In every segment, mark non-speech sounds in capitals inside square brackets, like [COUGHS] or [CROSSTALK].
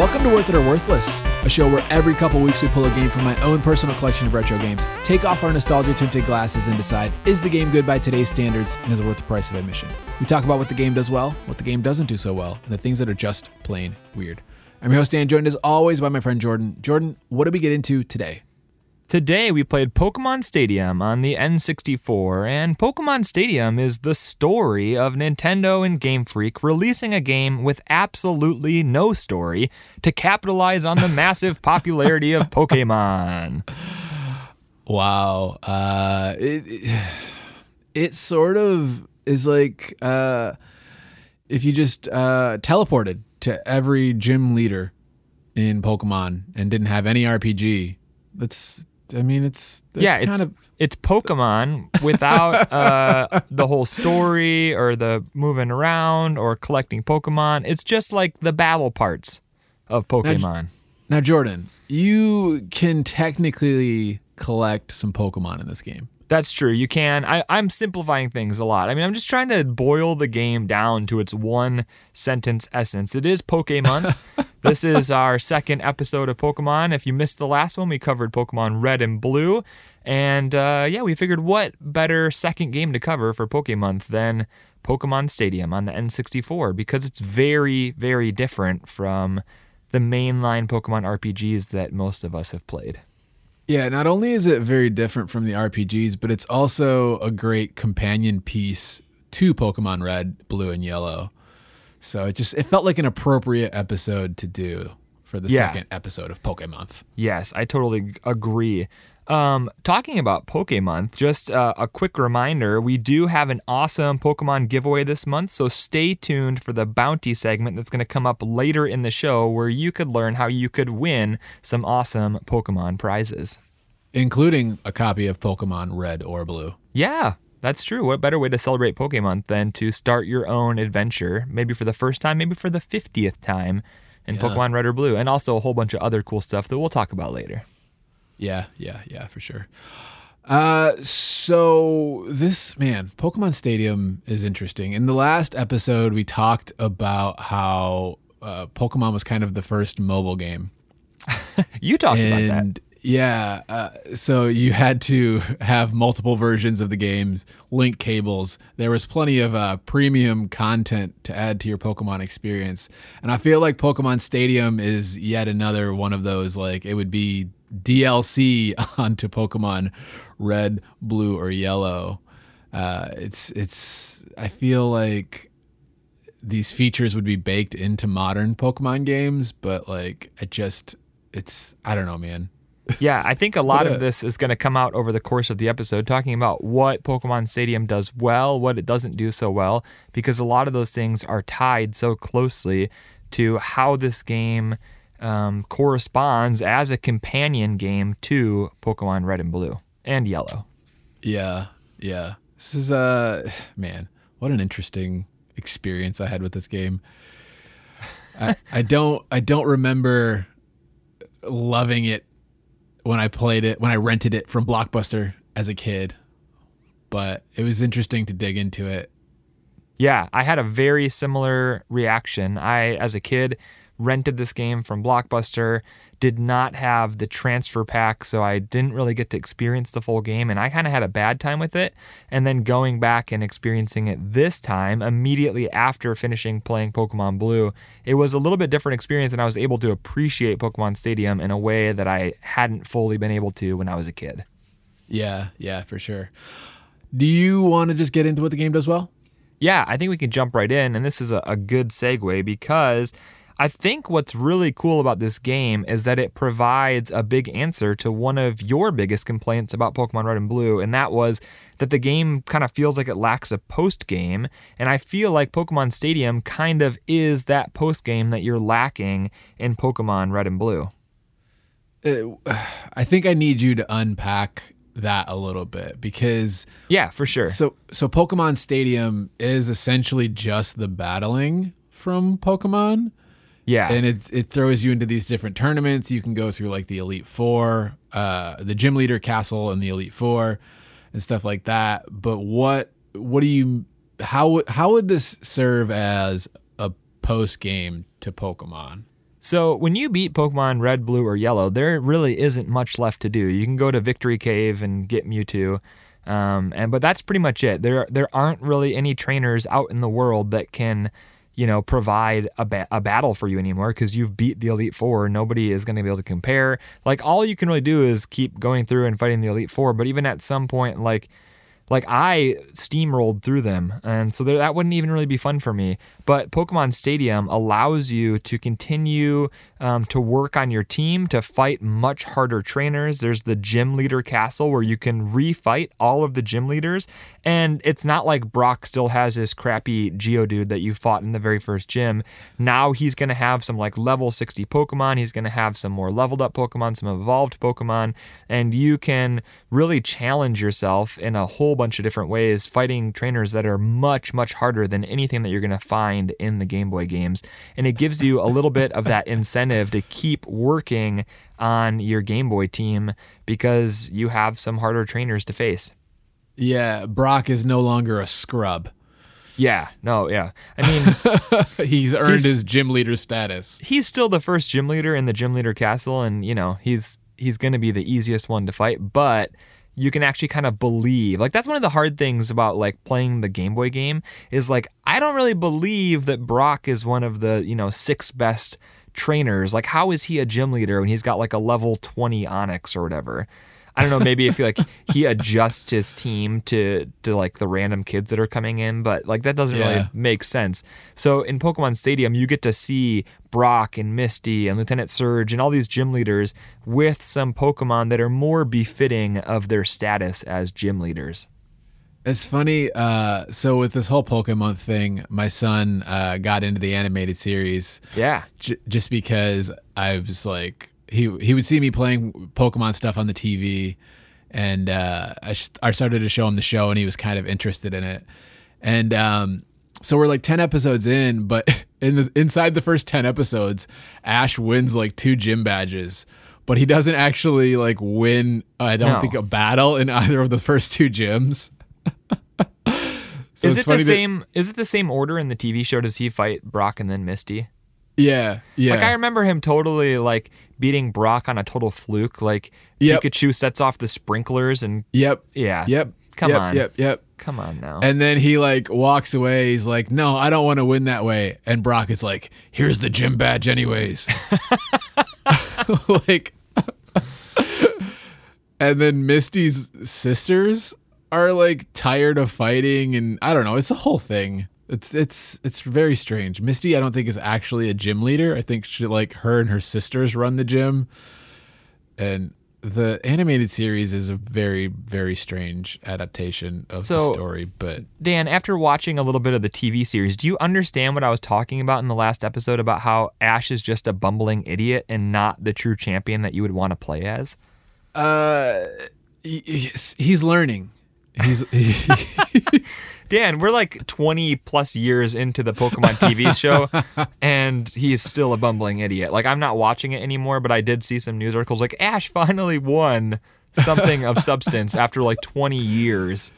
Welcome to Worth It or Worthless, a show where every couple weeks we pull a game from my own personal collection of retro games, take off our nostalgia tinted glasses, and decide is the game good by today's standards and is it worth the price of admission. We talk about what the game does well, what the game doesn't do so well, and the things that are just plain weird. I'm your host, Dan, joined as always by my friend Jordan. Jordan, what did we get into today? Today we played Pokemon Stadium on the N64, and Pokemon Stadium is the story of Nintendo and Game Freak releasing a game with absolutely no story to capitalize on the [LAUGHS] massive popularity of Pokemon. Wow. Uh, it, it, it sort of is like uh, if you just uh, teleported to every gym leader in Pokemon and didn't have any RPG. That's I mean, it's, it's yeah, kind it's, of it's Pokemon without [LAUGHS] uh, the whole story or the moving around or collecting Pokemon. It's just like the battle parts of Pokemon. now, Jordan. You can technically collect some Pokemon in this game. That's true. You can. I, I'm simplifying things a lot. I mean, I'm just trying to boil the game down to its one sentence essence. It is Pokemon. [LAUGHS] this is our second episode of Pokemon. If you missed the last one, we covered Pokemon Red and Blue. And uh, yeah, we figured what better second game to cover for Pokemon than Pokemon Stadium on the N64 because it's very, very different from the mainline Pokemon RPGs that most of us have played. Yeah, not only is it very different from the RPGs, but it's also a great companion piece to Pokemon Red, Blue, and Yellow. So it just it felt like an appropriate episode to do for the Yeah. second episode of Pokemonth. Yes, I totally agree. Um, talking about Pokemon, just uh, a quick reminder we do have an awesome Pokemon giveaway this month, so stay tuned for the bounty segment that's going to come up later in the show where you could learn how you could win some awesome Pokemon prizes. Including a copy of Pokemon Red or Blue. Yeah, that's true. What better way to celebrate Pokemon than to start your own adventure, maybe for the first time, maybe for the 50th time in Yeah. Pokemon Red or Blue, and also a whole bunch of other cool stuff that we'll talk about later. Yeah, yeah, yeah, for sure. Uh, so this man, Pokemon Stadium is interesting. In the last episode, we talked about how uh, Pokemon was kind of the first mobile game, [LAUGHS] You talked about that. yeah, uh, so you had to [LAUGHS] have multiple versions of the games, link cables. There was plenty of uh, premium content to add to your Pokemon experience, and I feel like Pokemon Stadium is yet another one of those. Like it would be DLC [LAUGHS] onto Pokemon Red, Blue, or Yellow. Uh, it's it's. I feel like these features would be baked into modern Pokemon games, but like it just it's I don't know, man. Yeah, I think a lot a- of [LAUGHS] this is going to come out over the course of the episode, talking about what Pokemon Stadium does well, what it doesn't do so well, because a lot of those things are tied so closely to how this game um, corresponds as a companion game to Pokemon Red and Blue and Yellow. Yeah, yeah. This is uh [SIGHS] man, what an interesting experience I had with this game. I, [LAUGHS] I don't I don't remember loving it when I played it when I rented it from Blockbuster as a kid. But it was interesting to dig into it. Yeah, I had a very similar reaction. I, as a kid, rented this game from Blockbuster, did not have the transfer pack, so I didn't really get to experience the full game, and I kind of had a bad time with it. And then going back and experiencing it this time, immediately after finishing playing Pokemon Blue, it was a little bit different experience, and I was able to appreciate Pokemon Stadium in a way that I hadn't fully been able to when I was a kid. Yeah, yeah, for sure. Do you want to just get into what the game does well? Yeah, I think we can jump right in, and this is a, a good segue because I think what's really cool about this game is that it provides a big answer to one of your biggest complaints about Pokemon Red and Blue, and that was that the game kind of feels like it lacks a post game. And I feel like Pokemon Stadium kind of is that post game that you're lacking in Pokemon Red and Blue. Uh, I think I need you to unpack that a little bit because Yeah, for sure. So so Pokemon Stadium is essentially just the battling from Pokemon. Yeah. And it it throws you into these different tournaments. You can go through like the Elite Four, uh, the Gym Leader Castle and the Elite Four and stuff like that. But what what do you how would how would this serve as a post game to Pokemon? So when you beat Pokemon Red, Blue, or Yellow, there really isn't much left to do. You can go to Victory Cave and get Mewtwo, um, and but that's pretty much it. There there aren't really any trainers out in the world that can, you know, provide a, ba- a battle for you anymore because you've beat the Elite Four. Nobody is going to be able to compare. Like all you can really do is keep going through and fighting the Elite Four. But even at some point, like like I steamrolled through them, and so that wouldn't even really be fun for me. But Pokemon Stadium allows you to continue um, to work on your team to fight much harder trainers. There's the gym leader castle where you can refight all of the gym leaders, and it's not like Brock still has this crappy Geodude that you fought in the very first gym. Now he's going to have some like level 60 Pokemon. He's going to have some more leveled up Pokemon, some evolved Pokemon, and you can really challenge yourself in a whole bunch of different ways, fighting trainers that are much, much harder than anything that you're going to find in the Game Boy games. And it gives you a little bit of that [LAUGHS] incentive to keep working on your Game Boy team because you have some harder trainers to face. Yeah, Brock is no longer a scrub. Yeah, no, yeah. I mean, [LAUGHS] he's earned He's- his gym leader status. he's still the first gym leader in the gym leader castle and you know he's he's going to be the easiest one to fight but you can actually kind of believe like that's one of the hard things about like playing the game boy game is like i don't really believe that brock is one of the you know six best trainers like how is he a gym leader when he's got like a level 20 Onix or whatever I don't know. Maybe if like he [LAUGHS] adjusts his team to to like the random kids that are coming in, but like that doesn't Yeah. really make sense. So in Pokemon Stadium, you get to see Brock and Misty and Lieutenant Surge and all these gym leaders with some Pokemon that are more befitting of their status as gym leaders. It's funny. Uh, so with this whole Pokemon thing, my son uh, got into the animated series Yeah. j- just because I was like he he would see me playing Pokemon stuff on the TV, and uh, I, sh- I started to show him the show, and he was kind of interested in it, and um, so we're like ten episodes in, but [LAUGHS] in the inside the first ten episodes, Ash wins like two gym badges. But he doesn't actually like win. I don't No. think a battle in [LAUGHS] either of the first two gyms. [LAUGHS] so is it the funny that- same? Is it the same order in the TV show? Does he fight Brock and then Misty? yeah, yeah. Like I remember him totally like beating Brock on a total fluke. Like Yep. Pikachu sets off the sprinklers and yep. yeah, Yep. Come yep, on. Yep. Yep. Come on now. And then he like walks away. He's like, "No, I don't want to win that way." And Brock is like, "Here's the gym badge, anyways." [LAUGHS] like, [LAUGHS] and then Misty's sisters are like tired of fighting, and I don't know. It's a whole thing. It's it's it's very strange. Misty, I don't think is actually a gym leader. I think she like her and her sisters run the gym, and the animated series is a very very strange adaptation of the story. But Dan, after watching a little bit of the TV series, do you understand what I was talking about in the last episode about how Ash is just a bumbling idiot and not the true champion that you would want to play as? uh, he's, he's learning. He's [LAUGHS] Dan, we're like 20 plus years into the Pokemon TV show, [LAUGHS] and he's still a bumbling idiot. Like, I'm not watching it anymore, but I did see some news articles like Ash finally won something of [LAUGHS] substance after like 20 years.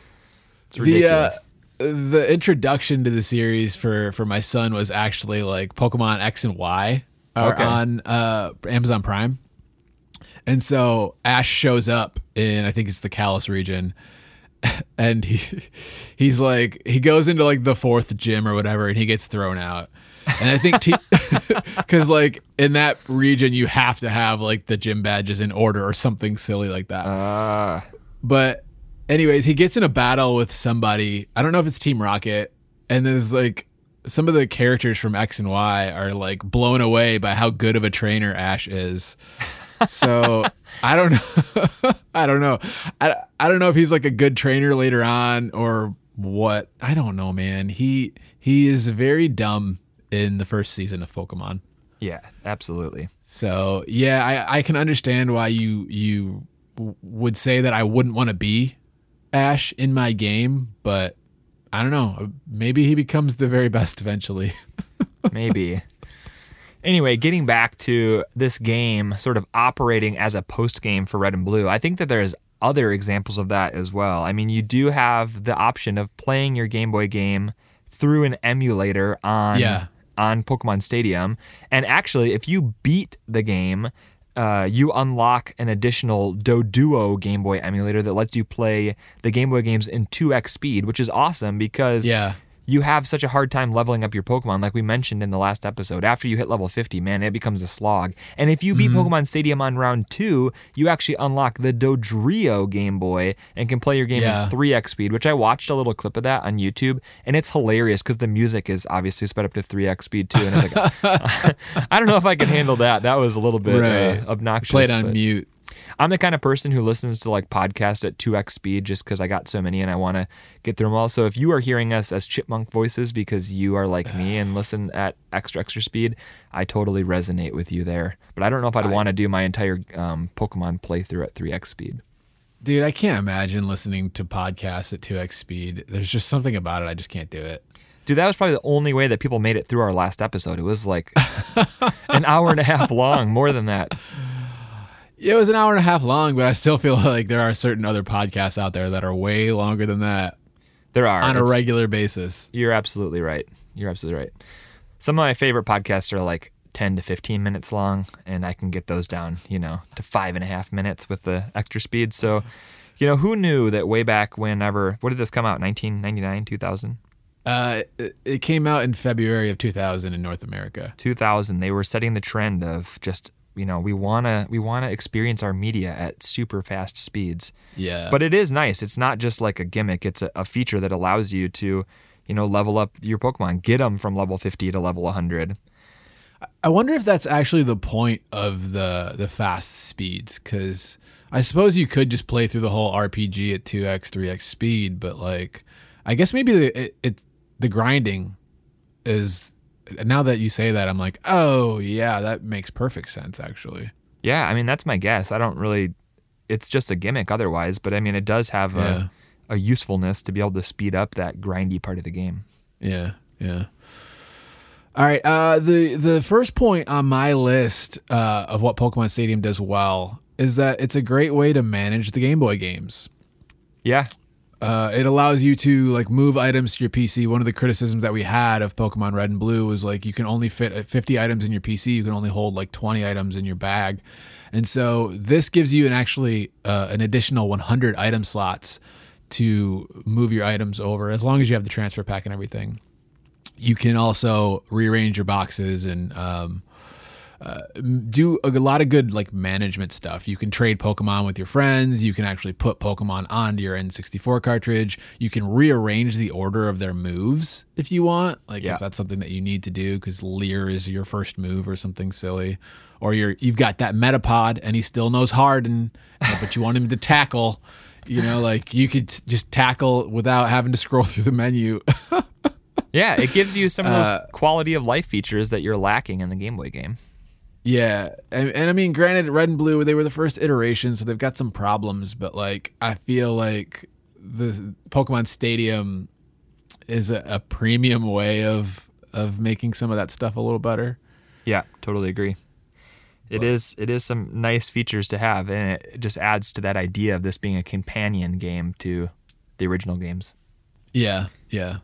It's the uh, ridiculous. the introduction to the series for for my son was actually like Pokemon X and Y are Okay. on uh, Amazon Prime, and so Ash shows up in I think it's the Kalos region, [LAUGHS] and he he's like he goes into like the fourth gym or whatever, and he gets thrown out. And I think because [LAUGHS] like in that region you have to have like the gym badges in order or something silly like that. Uh, But anyways, he gets in a battle with somebody. I don't know if it's Team Rocket. And there's like some of the characters from X and Y are like blown away by how good of a trainer Ash is. So [LAUGHS] I don't know. [LAUGHS] I don't know. I, I don't know if he's like a good trainer later on or what. I don't know, man. He he is very dumb in the first season of Pokemon. yeah, absolutely. So yeah, I, I can understand why you you w- would say that I wouldn't want to be Ash in my game, but I don't know. Maybe he becomes the very best eventually. [LAUGHS] Maybe. Anyway, getting back to this game sort of operating as a post game for Red and Blue, I think that there's other examples of that as well. I mean, you do have the option of playing your Game Boy game through an emulator on Yeah. on Pokemon Stadium. And actually, if you beat the game, uh, you unlock an additional Doduo Game Boy emulator that lets you play the Game Boy games in 2x speed, which is awesome because Yeah. You have such a hard time leveling up your Pokemon, like we mentioned in the last episode. After you hit level 50, man, it becomes a slog. And if you beat Mm-hmm. Pokemon Stadium on round two, you actually unlock the Dodrio Game Boy and can play your game Yeah. in 3x speed, which I watched a little clip of that on YouTube. And it's hilarious because the music is obviously sped up to 3x speed too. And it's like, [LAUGHS] [LAUGHS] I don't know if I can handle that. That was a little bit Right. uh, obnoxious. Played on but- mute. I'm the kind of person who listens to like podcasts at 2x speed just because I got so many and I want to get through them all. So if you are hearing us as chipmunk voices because you are like me and [SIGHS] listen at extra, extra speed, I totally resonate with you there. But I don't know if I'd want to do my entire um, Pokemon playthrough at 3x speed. Dude, I can't imagine listening to podcasts at 2x speed. There's just something about it. I just can't do it. Dude, that was probably the only way that people made it through our last episode. It was like an hour and a half long, more than that. It was an hour and a half long, but I still feel [LAUGHS] like there are certain other podcasts out there that are way longer than that There are. on a It's- regular basis. You're absolutely right. You're absolutely right. Some of my favorite podcasts are like 10 to 15 minutes long, and I can get those down, you know, to five and a half minutes with the extra speed. So, you know, who knew that way back whenever, what did this come out? 1999, 2000? Uh, it, it came out in February of 2000 in North America. 2000, they were setting the trend of just, you know, we want to we want to experience our media at super fast speeds. Yeah. But it is nice. It's not just like a gimmick. It's a, a feature that allows you to, you know, level up your Pokemon, get them from level 50 to level 100. I wonder if that's actually the point of the the fast speeds cuz I suppose you could just play through the whole RPG at 2x 3x speed, but like I guess maybe the it, it the grinding is now that you say that I'm like, "Oh, yeah, that makes perfect sense actually." Yeah, I mean that's my guess. I don't really. It's just a gimmick otherwise, but I mean it does have Yeah. a, a usefulness to be able to speed up that grindy part of the game. Yeah, yeah. All right. Uh, the the first point on my list uh, of what Pokemon Stadium does well is that it's a great way to manage the Game Boy games. Yeah, Uh, it allows you to like move items to your PC. One of the criticisms that we had of Pokemon Red and Blue was like you can only fit uh, 50 items in your PC. You can only hold like 20 items in your bag, and so this gives you an actually uh, an additional 100 item slots to move your items over as long as you have the transfer pack and everything. You can also rearrange your boxes and um, uh, do a lot of good like management stuff. You can trade Pokemon with your friends. You can actually put Pokemon onto your N64 cartridge. You can rearrange the order of their moves if you want, like Yeah. if that's something that you need to do because Leer is your first move or something silly, or you're you've got that Metapod and he still knows Harden, but you want him to tackle. You know, like you could just tackle without having to scroll [LAUGHS] through the menu. [LAUGHS] yeah, it gives you some of those Uh, quality of life features that you're lacking in the Game Boy game. Yeah, and, and I mean, granted, Red and Blue they were the first iteration, so they've got some problems. But like, I feel like the Pokemon Stadium is a, a premium way of of making some of that stuff a little better. Yeah, totally agree. It is it is some nice features to have, and it just adds to that idea of this being a companion game to the original games. Yeah, yeah,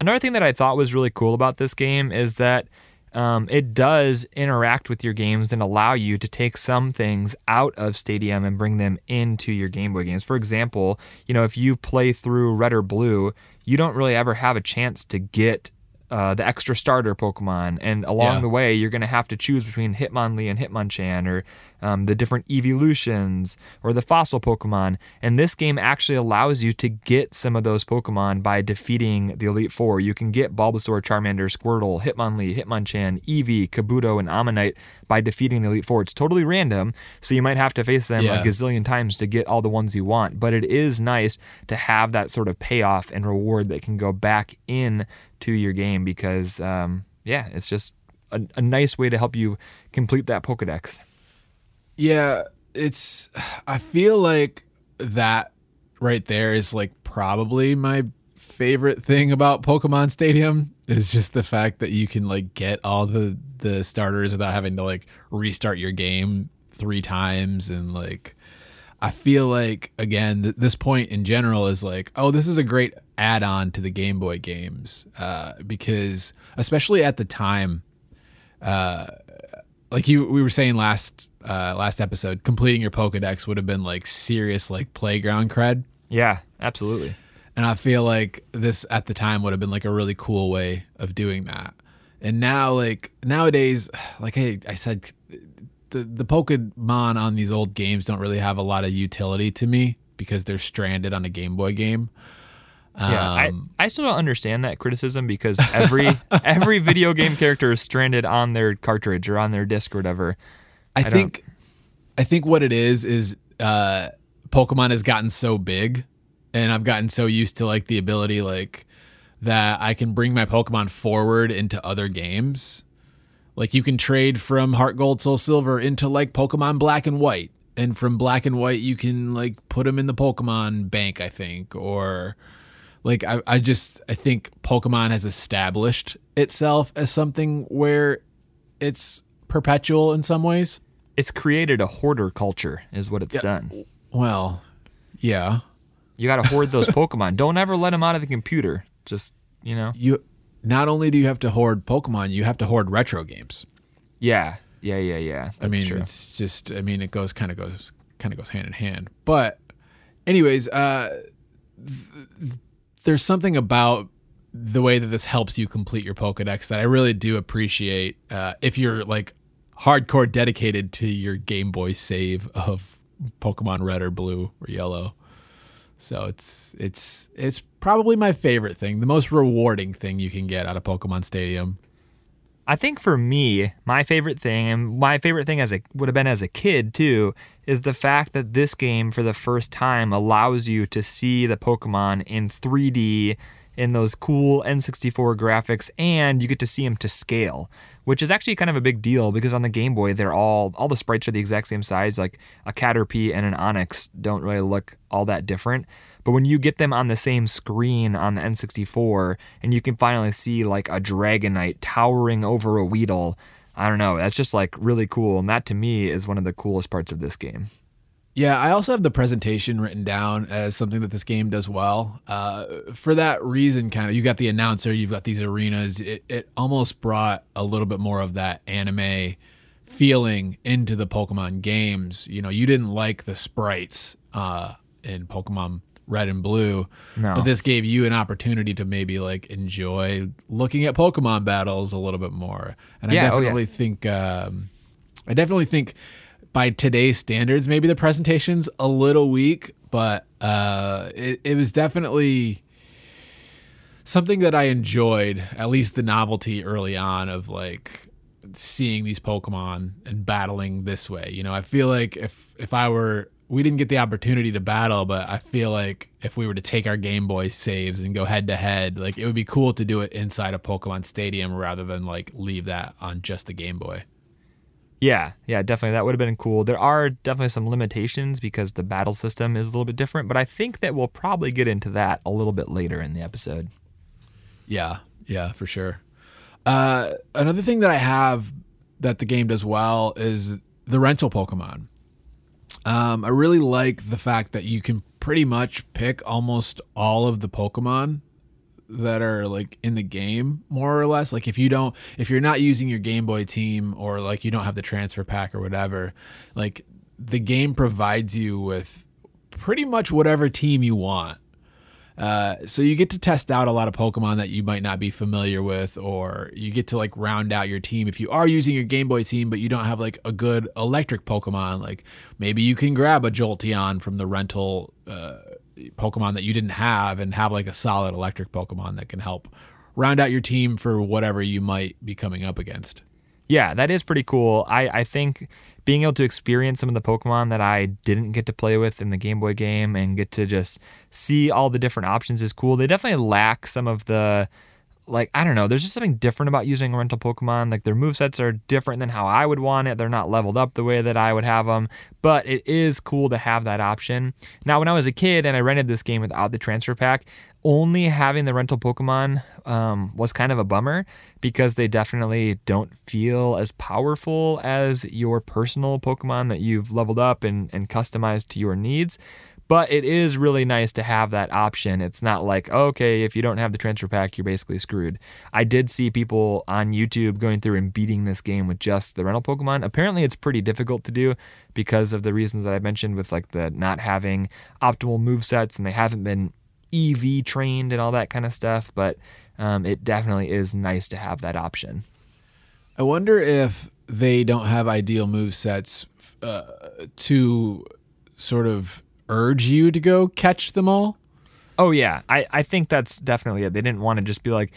Another thing that I thought was really cool about this game is that um, it does interact with your games and allow you to take some things out of Stadium and bring them into your Game Boy games. For example, you know, if you play through Red or Blue, you don't really ever have a chance to get uh, the extra starter Pokemon, and along Yeah. the way, you're going to have to choose between Hitmonlee and Hitmonchan, or um, the different evolutions, or the fossil Pokemon. And this game actually allows you to get some of those Pokemon by defeating the Elite Four. You can get Bulbasaur, Charmander, Squirtle, Hitmonlee, Hitmonchan, Eevee, Kabuto, and Omanyte by defeating the Elite Four. It's totally random, so you might have to face them Yeah. a gazillion times to get all the ones you want. But it is nice to have that sort of payoff and reward that can go back in to your game because, um, yeah, it's just a, a nice way to help you complete that Pokedex. Yeah. It's. I feel like that right there is like probably my favorite thing about Pokemon Stadium is just the fact that you can like get all the the starters without having to like restart your game three times and like I feel like again th- this point in general is like, oh, this is a great add-on to the Game Boy games uh, because especially at the time, uh, like you we were saying last uh, last episode, completing your Pokedex would have been like serious like playground cred. Yeah, absolutely. And I feel like this at the time would have been like a really cool way of doing that. And now, like nowadays, [SIGHS] like I, I said, the the Pokemon on these old games don't really have a lot of utility to me because they're stranded on a Game Boy game. Yeah, Um, I, I still don't understand that criticism because every [LAUGHS] every video game character is stranded on their cartridge or on their disc or whatever. I, don't- think I think what it is is uh Pokemon has gotten so big and I've gotten so used to like the ability like that I can bring my Pokemon forward into other games. Like you can trade from Heart Gold Soul Silver into like Pokemon Black and White and from Black and White you can like put them in the Pokemon bank I think or like I, I just I think Pokemon has established itself as something where it's perpetual in some ways. It's created a hoarder culture, is what it's done. Well, yeah. You got to hoard those [LAUGHS] Pokemon. Don't ever let them out of the computer. Just you know. You not only do you have to hoard Pokemon, you have to hoard retro games. Yeah, yeah, yeah, yeah. That's I mean, true. it's just I mean, it goes kind of goes kind of goes hand in hand. But anyways, uh th- there's something about the way that this helps you complete your Pokédex that I really do appreciate uh, if you're like hardcore dedicated to your Game Boy save of Pokemon Red or Blue or Yellow. So it's it's it's probably my favorite thing, the most rewarding thing you can get out of Pokemon Stadium. I think for me, my favorite thing, and my favorite thing as a would have been as a kid too, is the fact that this game for the first time allows you to see the Pokemon in 3D in those cool N64 graphics, and you get to see them to scale, which is actually kind of a big deal because on the Game Boy, they're all all the sprites are the exact same size. Like a Caterpie and an Onix don't really look all that different. But when you get them on the same screen on the N64 and you can finally see like a Dragonite towering over a Weedle, I don't know, that's just like really cool. And that to me is one of the coolest parts of this game. Yeah, I also have the presentation written down as something that this game does well. Uh, for that reason, kind of, you've got the announcer, you've got these arenas. It, it almost brought a little bit more of that anime feeling into the Pokemon games. You know, you didn't like the sprites uh, in Pokemon Red and Blue, No. but this gave you an opportunity to maybe like enjoy looking at Pokemon battles a little bit more. And I Yeah, oh, yeah. definitely think, um, I definitely think by today's standards, maybe the presentation's a little weak, but uh, it, it was definitely something that I enjoyed, at least the novelty early on of like seeing these Pokemon and battling this way. You know, I feel like if if I were we didn't get the opportunity to battle, but I feel like if we were to take our Game Boy saves and go head to head, like it would be cool to do it inside a Pokemon Stadium rather than like leave that on just the Game Boy. Yeah, yeah, definitely. That would have been cool. There are definitely some limitations because the battle system is a little bit different, but I think that we'll probably get into that a little bit later in the episode. Yeah, yeah, for sure. Uh, another thing that I have that the game does well is the rental Pokemon. Um, I really like the fact that you can pretty much pick almost all of the Pokemon that are like in the game, more or less. Like if you don't, if you're not using your Game Boy team or like you don't have the transfer pack or whatever, like the game provides you with pretty much whatever team you want. Uh, so you get to test out a lot of Pokemon that you might not be familiar with, or you get to like round out your team. If you are using your Game Boy team, but you don't have like a good electric Pokemon, like maybe you can grab a Jolteon from the rental uh, Pokemon that you didn't have and have like a solid electric Pokemon that can help round out your team for whatever you might be coming up against. Yeah, that is pretty cool. I, I think being able to experience some of the Pokemon that I didn't get to play with in the Game Boy game and get to just see all the different options is cool. They definitely lack some of the like I don't know, there's just something different about using a rental Pokemon. Like their movesets are different than how I would want it. They're not leveled up the way that I would have them, but it is cool to have that option. Now, when I was a kid and I rented this game without the transfer pack, only having the rental Pokemon um, was kind of a bummer because they definitely don't feel as powerful as your personal Pokemon that you've leveled up and, and customized to your needs. But it is really nice to have that option. It's not like, okay, if you don't have the transfer pack, you're basically screwed. I did see people on YouTube going through and beating this game with just the rental Pokemon. Apparently, it's pretty difficult to do because of the reasons that I mentioned with like the not having optimal move sets and they haven't been EV trained and all that kind of stuff. But um, it definitely is nice to have that option. I wonder if they don't have ideal move sets uh, to sort of urge you to go catch them all? Oh yeah, I I think that's definitely it. They didn't want to just be like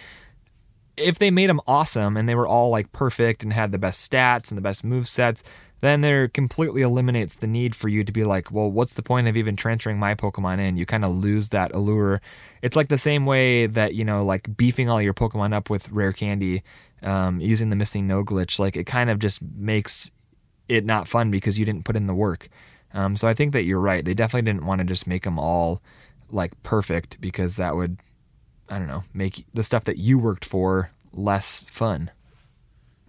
if they made them awesome and they were all like perfect and had the best stats and the best move sets, then there completely eliminates the need for you to be like, well, what's the point of even transferring my Pokemon in? You kind of lose that allure. It's like the same way that, you know, like beefing all your Pokemon up with rare candy, um, using the MissingNo glitch, like it kind of just makes it not fun because you didn't put in the work. Um, so I think that you're right. They definitely didn't want to just make them all like perfect because that would, I don't know, make the stuff that you worked for less fun.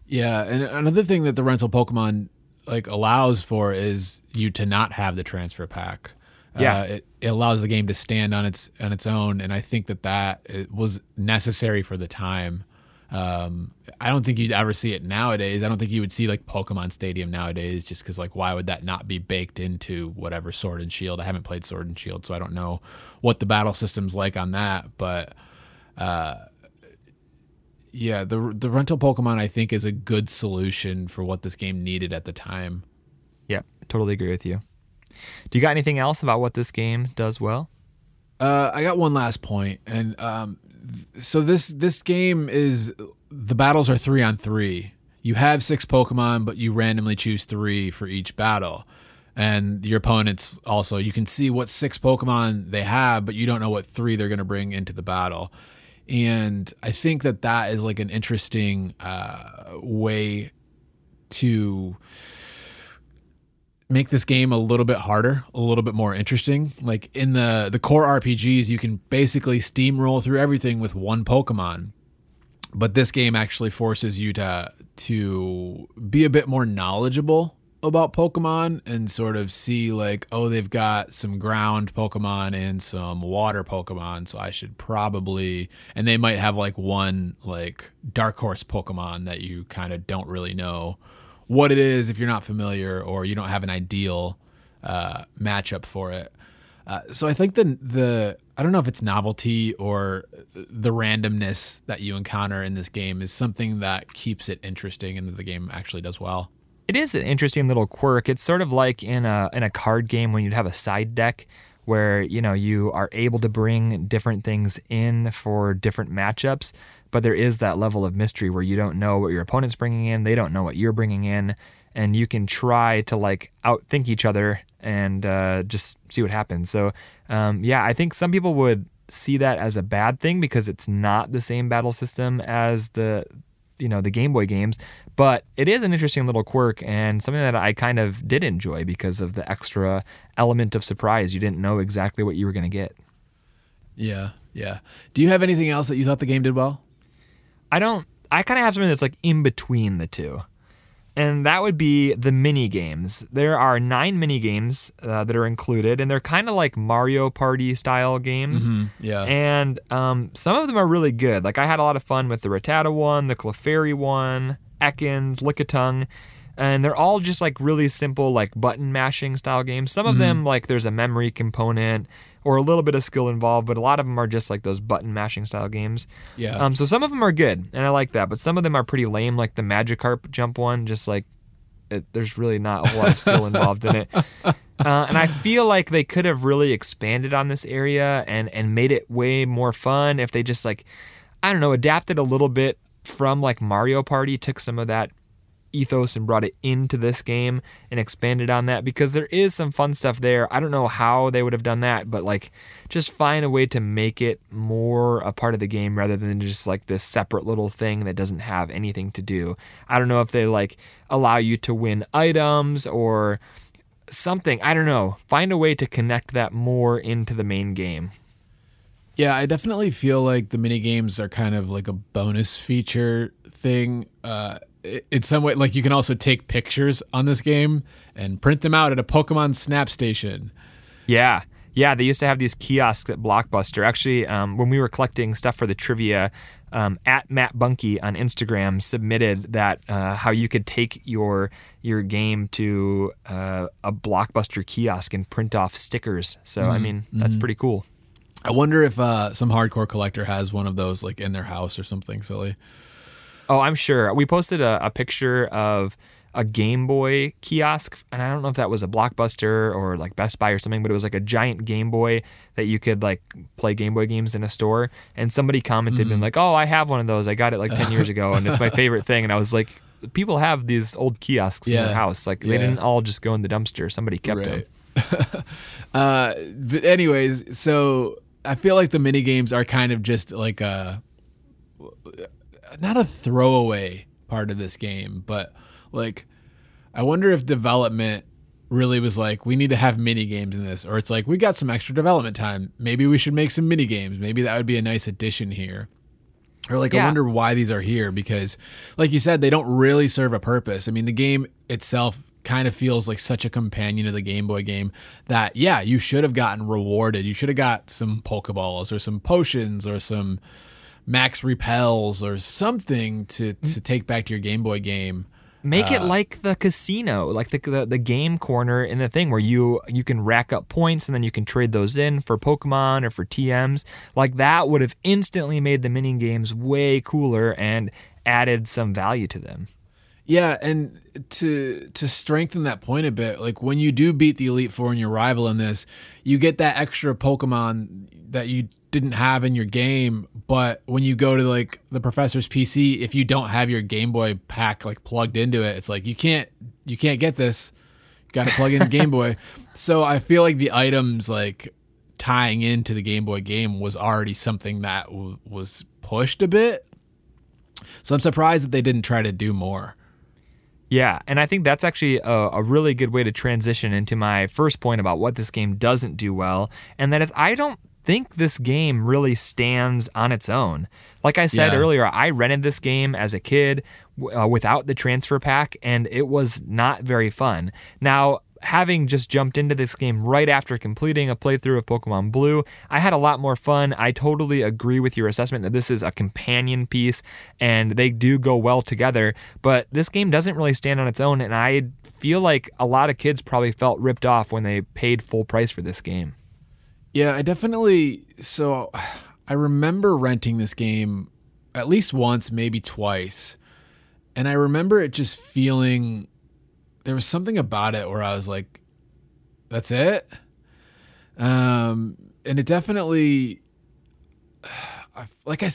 Yeah, and another thing that the rental Pokemon like allows for is you to not have the transfer pack. Yeah, uh, it, it allows the game to stand on its on its own, and I think that that was necessary for the time. Um, I don't think you'd ever see it nowadays. I don't think you would see like Pokemon Stadium nowadays, just because like why would that not be baked into whatever Sword and Shield? I haven't played Sword and Shield, so I don't know what the battle system's like on that. But uh, yeah, the the rental Pokemon I think is a good solution for what this game needed at the time. Yeah, totally agree with you. Do you got anything else about what this game does well? Uh, I got one last point, and um, so this this game is the battles are three on three. You have six Pokemon, but you randomly choose three for each battle. And your opponents also, you can see what six Pokemon they have, but you don't know what three they're going to bring into the battle. And I think that that is like an interesting uh, way to make this game a little bit harder, a little bit more interesting. Like in the the core RPGs, you can basically steamroll through everything with one Pokemon. But this game actually forces you to to be a bit more knowledgeable about Pokemon and sort of see like, oh, they've got some ground Pokemon and some water Pokemon, so I should probably and they might have like one like dark horse Pokemon that you kind of don't really know what it is if you're not familiar or you don't have an ideal uh, matchup for it. Uh, so I think the the I don't know if it's novelty or the randomness that you encounter in this game is something that keeps it interesting and that the game actually does well. It is an interesting little quirk. It's sort of like in a in a card game when you'd have a side deck where you know you are able to bring different things in for different matchups but there is that level of mystery where you don't know what your opponent's bringing in, they don't know what you're bringing in, and you can try to like outthink each other and uh, just see what happens. So, um, yeah, I think some people would see that as a bad thing because it's not the same battle system as the you know the Game Boy games, but it is an interesting little quirk and something that I kind of did enjoy because of the extra element of surprise. You didn't know exactly what you were going to get. Yeah, yeah. Do you have anything else that you thought the game did well? I don't. I kind of have something that's like in between the two, and that would be the mini games. There are nine mini games uh, that are included, and they're kind of like Mario Party style games. Mm-hmm. Yeah, and um, some of them are really good. Like I had a lot of fun with the Rattata one, the Clefairy one, Ekans, Lickitung and they're all just like really simple like button mashing style games. Some of mm-hmm. them like there's a memory component or a little bit of skill involved but a lot of them are just like those button mashing style games. Yeah. Um so some of them are good and i like that but some of them are pretty lame like the magikarp jump one just like it, there's really not a whole lot of skill involved in it. [LAUGHS] Uh, and I feel like they could have really expanded on this area and and made it way more fun if they just like I don't know adapted a little bit from like Mario Party took some of that ethos and brought it into this game and expanded on that because there is some fun stuff there. I don't know how they would have done that, but like just find a way to make it more a part of the game rather than just like this separate little thing that doesn't have anything to do. I don't know if they like allow you to win items or something. I don't know. Find a way to connect that more into the main game. Yeah, I definitely feel like the mini games are kind of like a bonus feature thing. Uh, in some way, like you can also take pictures on this game and print them out at a Pokemon Snap station. Yeah. Yeah, they used to have these kiosks at Blockbuster. Actually, um, when we were collecting stuff for the trivia, um, at Matt Bunky on Instagram submitted that uh, how you could take your your game to uh, a Blockbuster kiosk and print off stickers. So mm-hmm. I mean, that's mm-hmm. pretty cool. I wonder if uh, some hardcore collector has one of those like in their house or something silly. Oh, I'm sure. We posted a, a picture of a Game Boy kiosk, and I don't know if that was a Blockbuster or like Best Buy or something, but it was like a giant Game Boy that you could like play Game Boy games in a store. And somebody commented mm. and like, "Oh, I have one of those. I got it like ten years [LAUGHS] ago, and it's my favorite thing." And I was like, "People have these old kiosks yeah. in their house. Like they didn't all just go in the dumpster. Somebody kept right. them." [LAUGHS] uh, but anyways, so I feel like the mini games are kind of just like a not a throwaway part of this game, but like I wonder if development really was like we need to have mini games in this or it's like we got some extra development time. Maybe we should make some mini games. Maybe that would be a nice addition here. Or like yeah. I wonder why these are here because like you said they don't really serve a purpose. I mean the game itself kind of feels like such a companion to the Game Boy game that yeah, you should have gotten rewarded. You should have got some Pokeballs or some potions or some max repels or something to to take back to your Game Boy game. Make uh, it like the casino, like the, the, the game corner in the thing where you you can rack up points and then you can trade those in for Pokemon or for TMs. Like that would have instantly made the mini games way cooler and added some value to them. Yeah, and to to strengthen that point a bit, like when you do beat the Elite Four and your rival in this, you get that extra Pokemon that you didn't have in your game. But when you go to like the professor's PC, if you don't have your Game Boy pack like plugged into it, it's like you can't you can't get this. Got to plug in Game Boy. [LAUGHS] So I feel like the items like tying into the Game Boy game was already something that w- was pushed a bit. So I'm surprised that they didn't try to do more. Yeah, and I think that's actually a, a, really good way to transition into my first point about what this game doesn't do well, and that is I don't think this game really stands on its own. Like I said yeah. earlier, I rented this game as a kid uh, without the transfer pack, and it was not very fun. Now, having just jumped into this game right after completing a playthrough of Pokemon Blue, I had a lot more fun. I totally agree with your assessment that this is a companion piece and they do go well together, but this game doesn't really stand on its own and I feel like a lot of kids probably felt ripped off when they paid full price for this game. Yeah, I definitely so I remember renting this game at least once, maybe twice. And I remember it just feeling there was something about it where I was like, that's it. Um, and it definitely, [SIGHS] like I,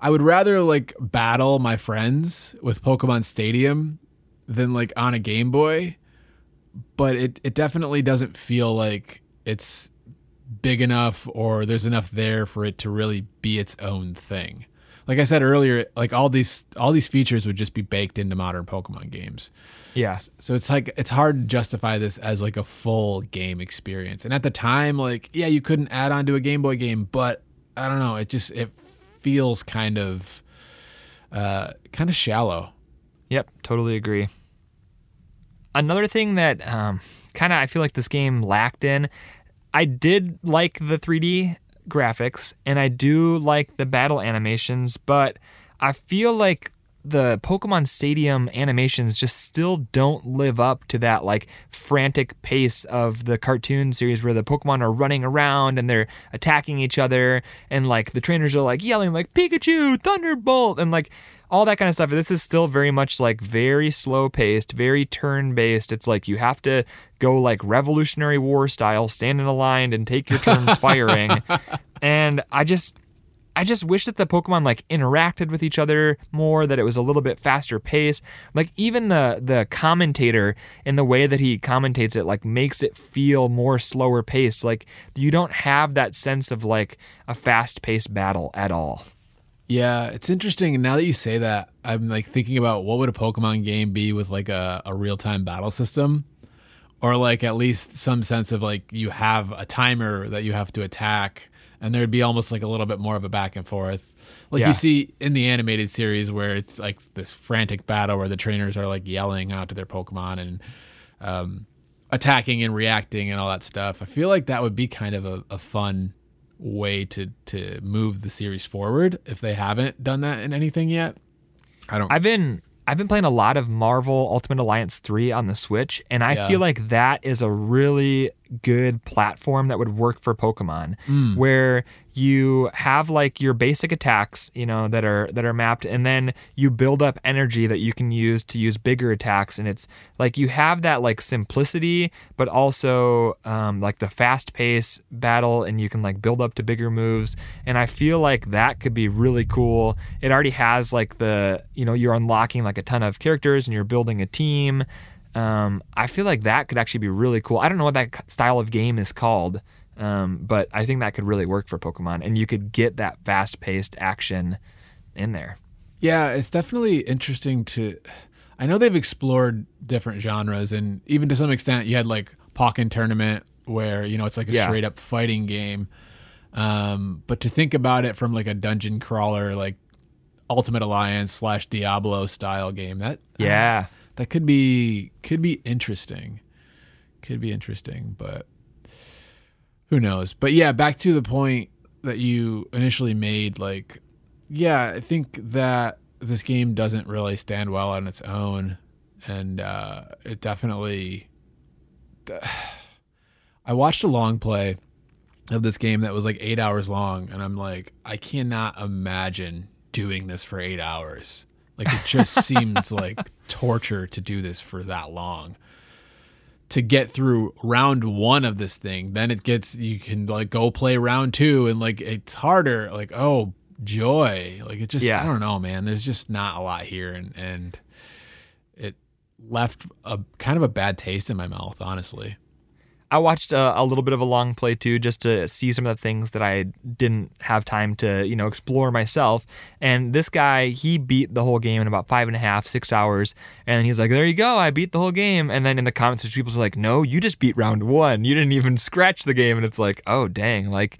I would rather like battle my friends with Pokemon Stadium than like on a Game Boy, but it, it definitely doesn't feel like it's big enough or there's enough there for it to really be its own thing like I said earlier, like all these all these features would just be baked into modern Pokemon games. Yeah. So it's like it's hard to justify this as like a full game experience. And at the time, like yeah, you couldn't add on to a Game Boy game, but I don't know, it just it feels kind of uh kind of shallow. Yep, totally agree. Another thing that um, kind of I feel like this game lacked in, I did like the 3D graphics and I do like the battle animations, but I feel like the Pokemon Stadium animations just still don't live up to that like frantic pace of the cartoon series where the Pokemon are running around and they're attacking each other and like the trainers are like yelling like Pikachu, Thunderbolt and like all that kind of stuff. This is still very much like very slow paced, very turn based. It's like you have to go like Revolutionary War style, stand in a line and take your turns [LAUGHS] firing. and I just I just wish that the Pokemon like interacted with each other more, that it was a little bit faster paced. Like even the the commentator in the way that he commentates it like makes it feel more slower paced. Like you don't have that sense of like a fast paced battle at all. Yeah, it's interesting. Now that you say that, I'm like thinking about what would a Pokemon game be with like a, a real time battle system? Or like at least some sense of like you have a timer that you have to attack and there'd be almost like a little bit more of a back and forth. Like Yeah. you see in the animated series where it's like this frantic battle where the trainers are like yelling out to their Pokemon and um, attacking and reacting and all that stuff. I feel like that would be kind of a, a fun way to to move the series forward if they haven't done that in anything yet. I don't I've been I've been playing a lot of Marvel Ultimate Alliance 3 on the Switch, and I Yeah. feel like that is a really good platform that would work for Pokemon, hmm. where you have like your basic attacks, you know, that are that are mapped, and then you build up energy that you can use to use bigger attacks, and it's like you have that like simplicity, but also um, like the fast pace battle, and you can like build up to bigger moves, and I feel like that could be really cool. It already has like the you know you're unlocking like a ton of characters, and you're building a team. Um, I feel like that could actually be really cool. I don't know what that style of game is called, um, but I think that could really work for Pokemon, and you could get that fast-paced action in there. Yeah, it's definitely interesting to. I know they've explored different genres, and even to some extent, you had like Pokken Tournament, where you know it's like a Yeah. straight up fighting game. Um, but to think about it from like a dungeon crawler, like Ultimate Alliance slash Diablo style game, that Yeah, that could be could be interesting, could be interesting, but who knows? But yeah, back to the point that you initially made. Like, yeah, I think that this game doesn't really stand well on its own, and uh, it definitely. [SIGHS] I watched a long play of this game that was like eight hours long, and I'm like, I cannot imagine doing this for eight hours. Like, it just [LAUGHS] seems like torture to do this for that long. To get through round one of this thing, then it gets you can like go play round two, and like it's harder. Like, oh joy, like it just Yeah. I don't know, man. There's just not a lot here, and and it left a kind of a bad taste in my mouth, honestly. I watched a, a little bit of a long play too, just to see some of the things that I didn't have time to, you know, explore myself. And this guy, he beat the whole game in about five and a half, six hours. And he's like, "There you go, I beat the whole game." And then in the comments, there's people are like, "No, you just beat round one. You didn't even scratch the game." And it's like, "Oh, dang! Like,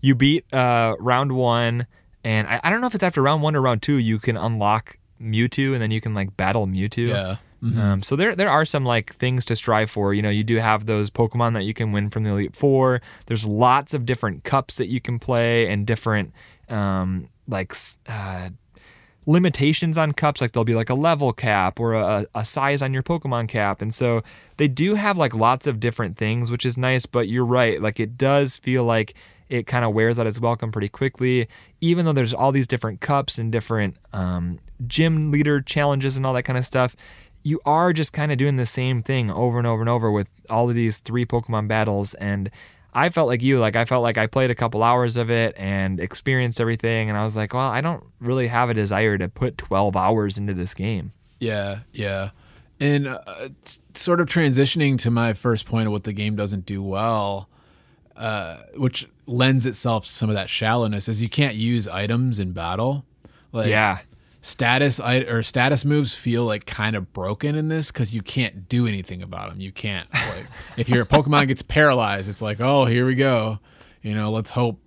you beat uh, round one, and I, I don't know if it's after round one or round two. You can unlock Mewtwo, and then you can like battle Mewtwo. Yeah. Um, so there there are some like things to strive for. You know, you do have those Pokemon that you can win from the Elite Four. There's lots of different cups that you can play and different um, like uh, limitations on cups. Like there'll be like a level cap or a, a size on your Pokemon cap, and so they do have like lots of different things, which is nice. But you're right, like it does feel like it kind of wears out its welcome pretty quickly. Even though there's all these different cups and different um, gym leader challenges and all that kind of stuff, you are just kind of doing the same thing over and over and over with all of these three Pokemon battles. And I felt like you, like I felt like I played a couple hours of it and experienced everything, and I was like, well, I don't really have a desire to put 12 hours into this game. Yeah, yeah. And uh, sort of transitioning to my first point of what the game doesn't do well, uh, which lends itself to some of that shallowness, is you can't use items in battle. Like yeah, status or status moves feel like kind of broken in this because you can't do anything about them. You can't like if your Pokemon gets paralyzed, it's like oh here we go, you know let's hope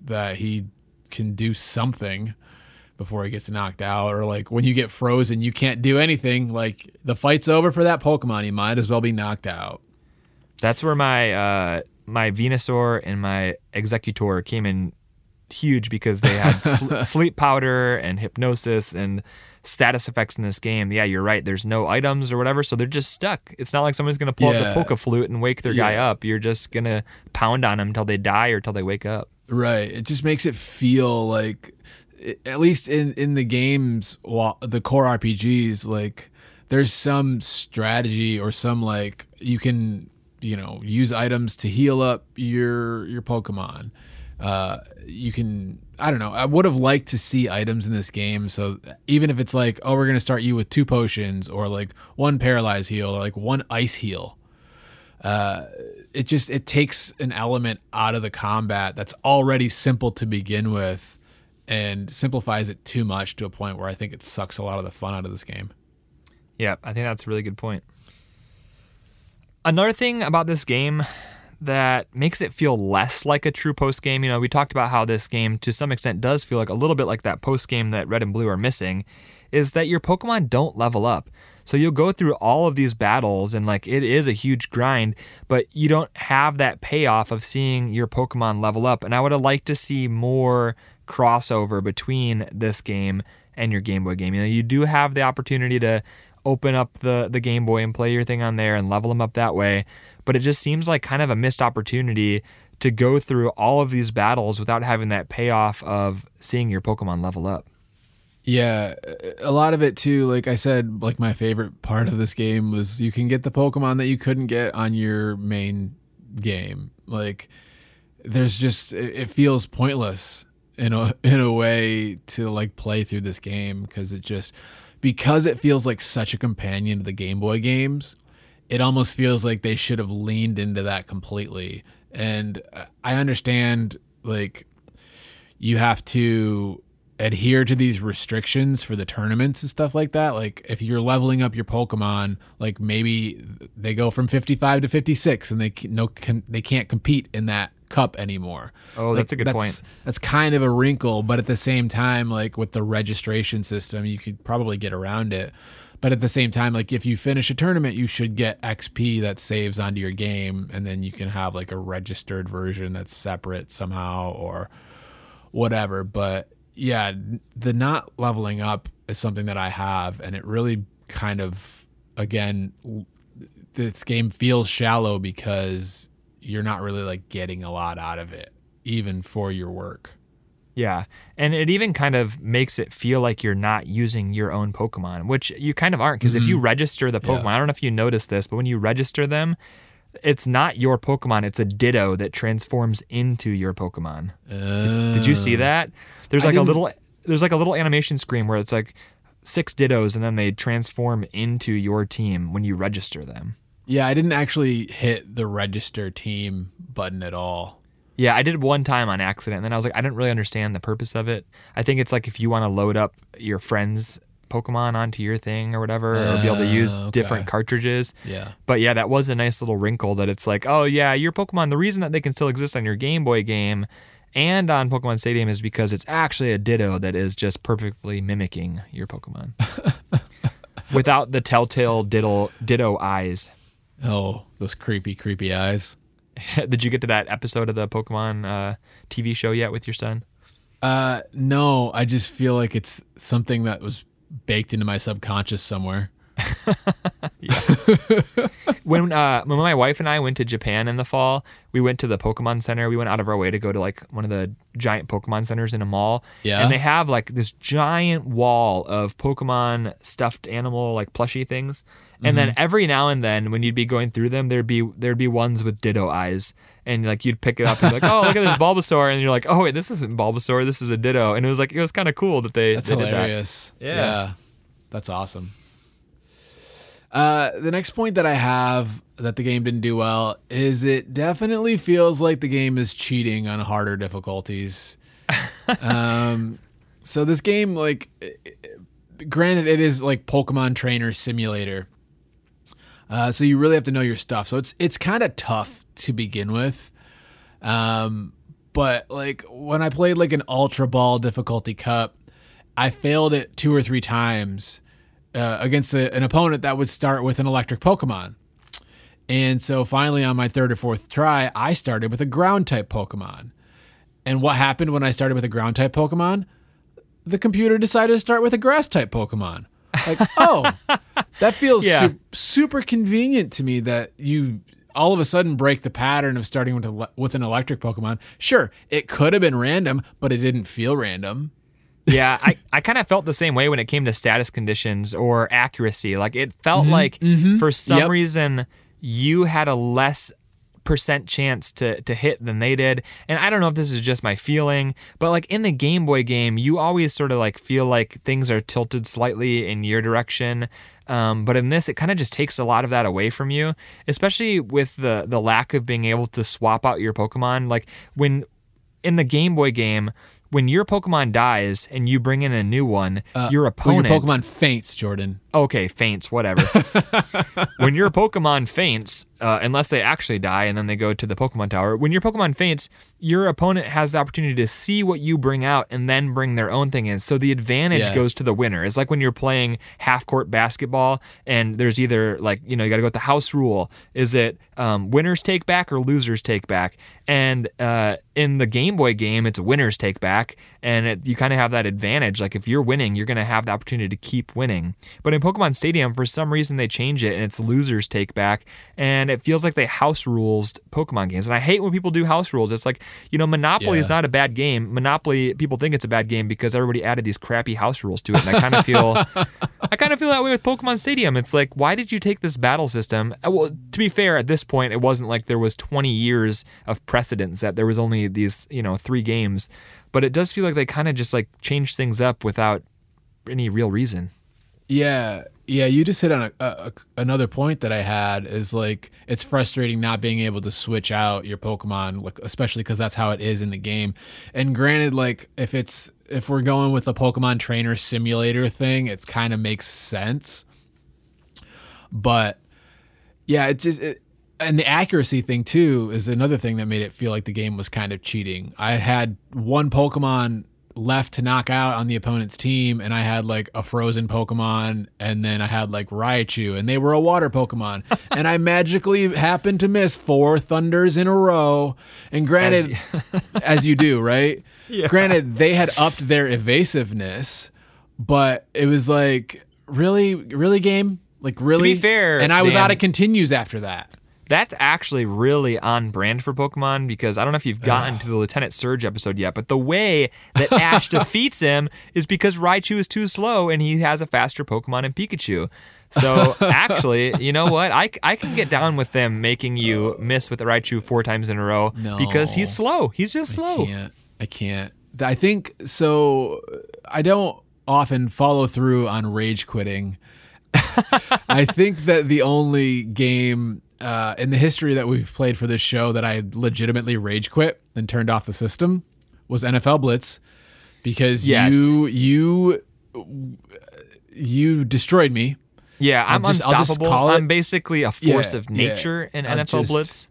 that he can do something before he gets knocked out. Or like when you get frozen you can't do anything. Like the fight's over for that pokemon. He might as well be knocked out. That's where my uh, my Venusaur and my Exeggutor came in huge because they had sl- [LAUGHS] sleep powder and hypnosis and status effects in this game. Yeah, you're right. There's no items or whatever, so they're just stuck. It's not like someone's gonna pull Yeah. out the Poke Flute and wake their guy up. You're just gonna pound on them until they die or until they wake up. Right. It just makes it feel like, at least in in the games, the core RPGs, like there's some strategy or some like you can you know use items to heal up your your Pokemon. Uh, you can I don't know. I would have liked to see items in this game. So even if it's like, oh, we're gonna start you with two potions, or like one paralyze heal, or like one ice heal. Uh, it just it takes an element out of the combat that's already simple to begin with, and simplifies it too much to a point where I think it sucks a lot of the fun out of this game. Yeah, I think that's a really good point. Another thing about this game that makes it feel less like a true post game. You know, we talked about how this game to some extent does feel like a little bit like that post game that Red and Blue are missing, is that your Pokemon don't level up. So you'll go through all of these battles and like it is a huge grind, but you don't have that payoff of seeing your Pokemon level up. And I would have liked to see more crossover between this game and your Game Boy game. You know, you do have the opportunity to open up the the Game Boy and play your thing on there and level them up that way but it just seems like kind of a missed opportunity to go through all of these battles without having that payoff of seeing your Pokemon level up. Yeah, a lot of it too. Like I said, like my favorite part of this game was you can get the Pokemon that you couldn't get on your main game. Like there's just it feels pointless in a [LAUGHS] in a way to like play through this game because it just because it feels like such a companion to the Game Boy games it almost feels like they should have leaned into that completely. And I understand like you have to adhere to these restrictions for the tournaments and stuff like that. Like if you're leveling up your Pokemon, like maybe they go from 55 to 56 and they no can, they can't compete in that cup anymore. Oh, like, that's a good that's, point. That's kind of a wrinkle, but at the same time like with the registration system, you could probably get around it. But at the same time, like if you finish a tournament, you should get XP that saves onto your game, and then you can have like a registered version that's separate somehow or whatever. But yeah, the not leveling up is something that I have, and it really kind of again, this game feels shallow because you're not really like getting a lot out of it, even for your work. Yeah. And it even kind of makes it feel like you're not using your own Pokemon, which you kind of aren't. Because mm-hmm. if you mm-hmm. register the Pokemon, yeah. I don't know if you noticed this, but when you register them, it's not your Pokemon, it's a Ditto that transforms into your Pokemon. Uh, did, you see that? There's like a little there's like a little animation screen where it's like six Dittos and then they transform into your team when you register them. Yeah, I didn't actually hit the register team button at all. Yeah, I did one time on accident, and then I was like, I didn't really understand the purpose of it. I think it's like if you want to load up your friends' Pokemon onto your thing or whatever, uh, or be able to use ah, okay. different cartridges. Yeah. But yeah, that was a nice little wrinkle that it's like, oh yeah, your Pokemon. The reason that they can still exist on your Game Boy game and on Pokemon Stadium is because it's actually a Ditto that is just perfectly mimicking your Pokemon [LAUGHS] without the telltale Ditto Ditto eyes. Oh, those creepy, creepy eyes. [LAUGHS] Did you get to that episode of the Pokemon uh, TV show yet with your son? Uh, no, I just feel like it's something that was baked into my subconscious somewhere. [LAUGHS] [LAUGHS] when uh, when my wife and I went to Japan in the fall, we went to the Pokemon Center. We went out of our way to go to like one of the giant Pokemon centers in a mall. Yeah. And they have like this giant wall of Pokemon stuffed animal like plushy things. And mm-hmm. then every now and then, when you'd be going through them, there'd be there'd be ones with Ditto eyes, and like you'd pick it up and be like, [LAUGHS] "Oh, look at this Bulbasaur," and you're like, "Oh wait, this isn't Bulbasaur. This is a Ditto." And it was like it was kind of cool that they. That's they hilarious. That. Yeah. yeah, that's awesome. Uh, the next point that I have that the game didn't do well is it definitely feels like the game is cheating on harder difficulties. [LAUGHS] um, so this game, like, granted, it is like Pokemon Trainer Simulator uh, so you really have to know your stuff. So it's it's kind of tough to begin with. Um, but like when I played like an Ultra Ball difficulty cup, I failed it two or three times uh, against a, an opponent that would start with an electric Pokemon. And so finally, on my third or fourth try, I started with a ground type Pokemon. And what happened when I started with a ground type Pokemon? The computer decided to start with a grass type Pokemon. Like, [LAUGHS] oh, that feels yeah. su- super convenient to me that you all of a sudden break the pattern of starting with, a, with an electric Pokemon. Sure, it could have been random, but it didn't feel random. yeah, I, I kind of felt the same way when it came to status conditions or accuracy. Like it felt mm-hmm, like mm-hmm, for some yep. reason you had a less percent chance to to hit than they did. And I don't know if this is just my feeling, but like in the Game Boy game, you always sort of like feel like things are tilted slightly in your direction. Um, but in this, it kind of just takes a lot of that away from you, especially with the the lack of being able to swap out your Pokemon. Like when in the Game Boy game, when your Pokemon dies and you bring in a new one, Uh, your When opponent your Pokemon faints, Jordan. okay, faints, whatever. [LAUGHS] when your Pokemon faints, uh, unless they actually die and then they go to the Pokemon Tower, when your Pokemon faints, your opponent has the opportunity to see what you bring out and then bring their own thing in. So the advantage Yeah. goes to the winner. It's like when you're playing half court basketball and there's either like, you know, you got to go with the house rule. Is it um, winners take back or losers take back? And uh, in the Game Boy game, it's winners take back. And it, you kind of have that advantage. Like if you're winning, you're going to have the opportunity to keep winning. But in Pokemon Stadium, for some reason, they change it and it's losers take back. And it feels like they house rules Pokemon games. And I hate when people do house rules. It's like, you know, Monopoly is not a bad game. Monopoly, people think it's a bad game because everybody added these crappy house rules to it. And I kind of feel, [LAUGHS] I kind of feel that way with Pokemon Stadium. It's like, why did you take this battle system? Uh, Well, to be fair, at this point, it wasn't like there was 20 years of precedence that there was only these, you know, three games. But it does feel like they kind of just like changed things up without any real reason. Yeah, yeah. You just hit on a, a, another point that I had is like it's frustrating not being able to switch out your Pokemon, like especially because that's how it is in the game. And granted, like if it's if we're going with the Pokemon Trainer Simulator thing, it kind of makes sense. But yeah, it's just it, and the accuracy thing too is another thing that made it feel like the game was kind of cheating. I had one Pokemon left to knock out on the opponent's team, and I had like a frozen Pokemon, and then I had like Raichu, and they were a water Pokemon, [LAUGHS] and I magically happened to miss four Thunders in a row. And granted, [LAUGHS] [LAUGHS] as you do, right? Yeah. Granted, they had upped their evasiveness, but it was like really, really game. Like really, Be fair, and I was out of continues after that. That's actually really on brand for Pokemon because I don't know if you've gotten to the Lieutenant Surge episode yet, but the way that Ash [LAUGHS] defeats him is because Raichu is too slow and he has a faster Pokemon in Pikachu. So [LAUGHS] actually, you know what? I, I can get down with them making you miss with the Raichu four times in a row because he's slow. He's just slow. I can't. I can't. I think so. I don't often follow through on rage quitting. [LAUGHS] I think that the only game uh, in the history that we've played for this show that I legitimately rage quit and turned off the system was NFL Blitz because Yes. you you you destroyed me. Yeah, I'm just- I'll just unstoppable. call it- I'm basically a force Yeah, of yeah. nature in I'll NFL just- Blitz.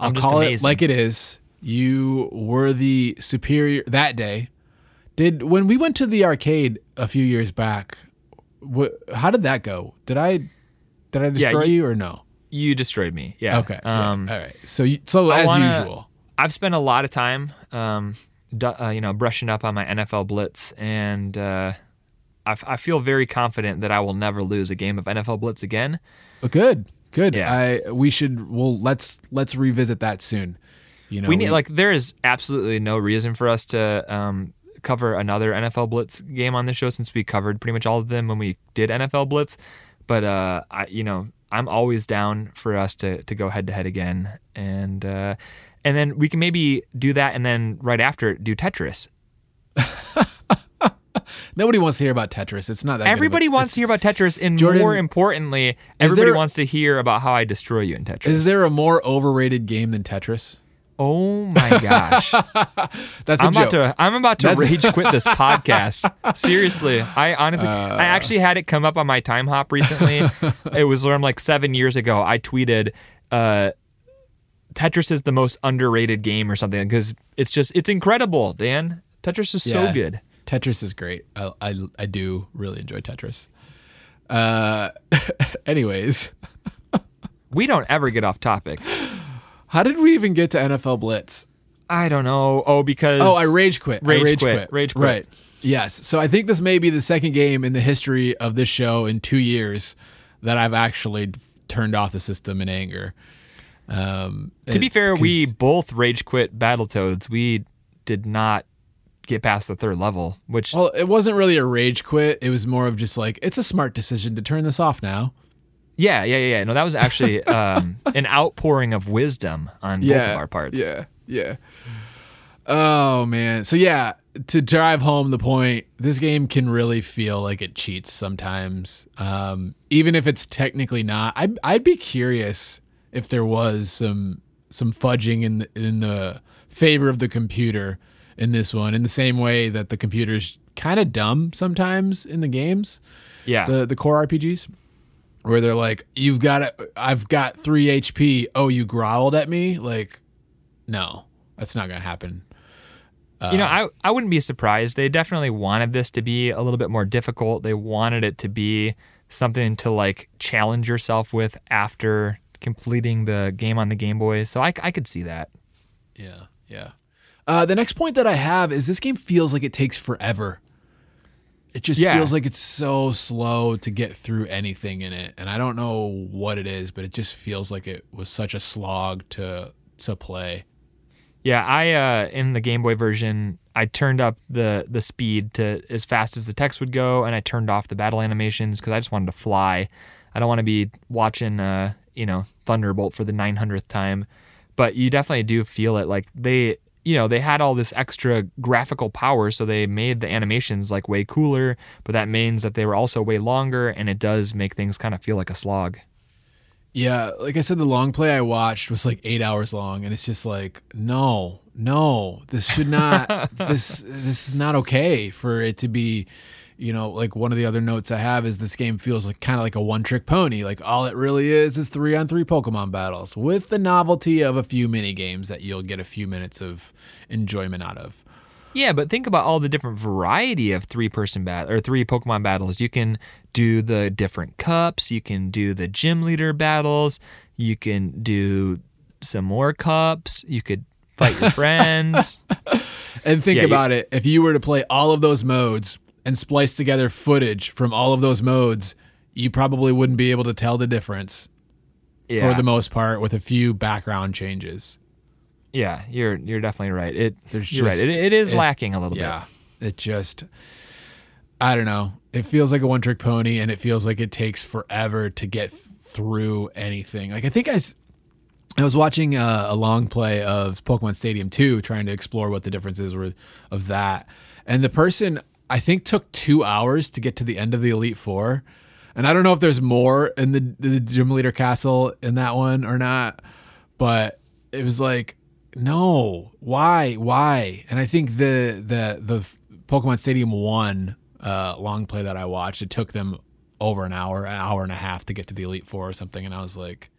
I'll I'm just call amazing. it like it is. You were the superior that day. Did when we went to the arcade a few years back? Wh- how did that go? Did I did I destroy you- you or no? You destroyed me. Yeah. Okay. yeah, Um, All right. So you, so I as wanna- usual. I've spent a lot of time, um, du- uh, you know, brushing up on my NFL Blitz, and uh, I, f- I feel very confident that I will never lose a game of NFL Blitz again. Oh, good. Good. Yeah. I we should well let's let's revisit that soon. You know we need like there is absolutely no reason for us to um, cover another NFL Blitz game on this show since we covered pretty much all of them when we did NFL Blitz. But uh, I, you know, I'm always down for us to to go head to head again, and uh, and then we can maybe do that, and then right after do Tetris. [LAUGHS] nobody wants to hear about Tetris. It's not that good a- Everybody wants to hear about Tetris, and Jordan, more importantly, everybody there- wants to hear about how I destroy you in Tetris. Is there a more overrated game than Tetris? Oh my gosh! [LAUGHS] That's a I'm joke. about to I'm about to That's- rage [LAUGHS] quit this podcast. Seriously, I honestly Uh. I actually had it come up on my Timehop recently. [LAUGHS] it was from like seven years ago. I tweeted. Uh, Tetris is the most underrated game or something because it's just it's incredible, Dan. Tetris is so good. Tetris is great. I, I, I do really enjoy Tetris. Uh, anyways, We don't ever get off topic. How did we even get to NFL Blitz? I don't know. Oh, because Oh, I rage quit. I Rage rage quit. quit. Rage quit. Right. Yes. So I think this may be the second game in the history of this show in two years that I've actually turned off the system in anger. Um, To be fair, we both rage quit Battletoads. We did not get past the third level, which Well, it wasn't really a rage quit. It was more of just like it's a smart decision to turn this off now. Yeah, yeah, yeah. yeah. No, that was actually [LAUGHS] um, an outpouring of wisdom on both of our parts. Yeah, yeah. Oh man. So yeah, to drive home the point, this game can really feel like it cheats sometimes. Um, even if it's technically not. I'd I'd be curious if there was some some fudging in the, in the favor of the computer in this one, in the same way that the computer's kind of dumb sometimes in the games. Yeah. The the core RPGs where they're like, "You've got it. I've got three HP. Oh, you growled at me? Like, no, that's not gonna happen." you know, I, I wouldn't be surprised. They definitely wanted this to be a little bit more difficult. They wanted it to be something to like challenge yourself with after completing the game on the Game Boy. So I, I could see that. Yeah, yeah. Uh, the next point that I have is this game feels like it takes forever. It just Yeah. feels like it's so slow to get through anything in it, and I don't know what it is, but it just feels like it was such a slog to to play. Yeah, I uh, in the Game Boy version, I turned up the the speed to as fast as the text would go, and I turned off the battle animations because I just wanted to fly. I don't want to be watching, uh, you know, Thunderbolt for the 900th time. But you definitely do feel it. Like they, you know, they had all this extra graphical power, so they made the animations like way cooler. But that means that they were also way longer, and it does make things kind of feel like a slog. Yeah, like I said, the long play I watched was like eight hours long, and it's just like, no, no, this should not, [LAUGHS] this this is not okay for it to be, you know, like one of the other notes I have is this game feels like kind of like a one trick pony. Like all it really is is three on three Pokemon battles with the novelty of a few mini games that you'll get a few minutes of enjoyment out of. Yeah, but think about all the different variety of three person bat or three Pokemon battles. You can do the different cups, you can do the gym leader battles, you can do some more cups, you could fight your [LAUGHS] friends. And think Yeah, you- about it. If you were to play all of those modes and splice together footage from all of those modes, you probably wouldn't be able to tell the difference Yeah. for the most part with a few background changes. yeah, you're you're definitely right. It There's you're right. It, it is it- lacking a little bit. Yeah. It just I don't know. It feels like a one trick pony and it feels like it takes forever to get through anything. Like I think I I was watching uh, a long play of Pokemon Stadium 2 trying to explore what the differences were of that. And the person I think took 2 hours to get to the end of the Elite 4. And I don't know if there's more in the the gym leader castle in that one or not, but it was like no, why? Why? And I think the the the Pokemon Stadium 1 uh, long play that I watched, it took them over an hour, an hour and a half to get to the Elite Four or something, and I was like,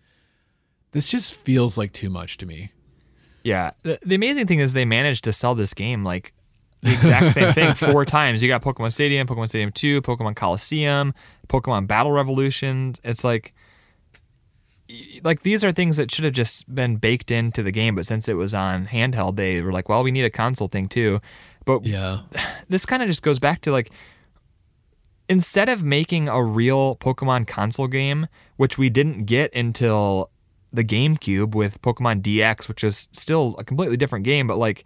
this just feels like too much to me. Yeah. The, the amazing thing is they managed to sell this game like the exact same thing four times. You got Pokemon Stadium, Pokemon Stadium 2, Pokemon Colosseum, Pokemon Battle Revolution. It's like like these are things that should have just been baked into the game, but since it was on handheld, they were like, well, we need a console thing too. But Yeah, [SIGHS] this kind of just goes back to like instead of making a real Pokemon console game, which we didn't get until the GameCube with Pokemon DX, which is still a completely different game, but like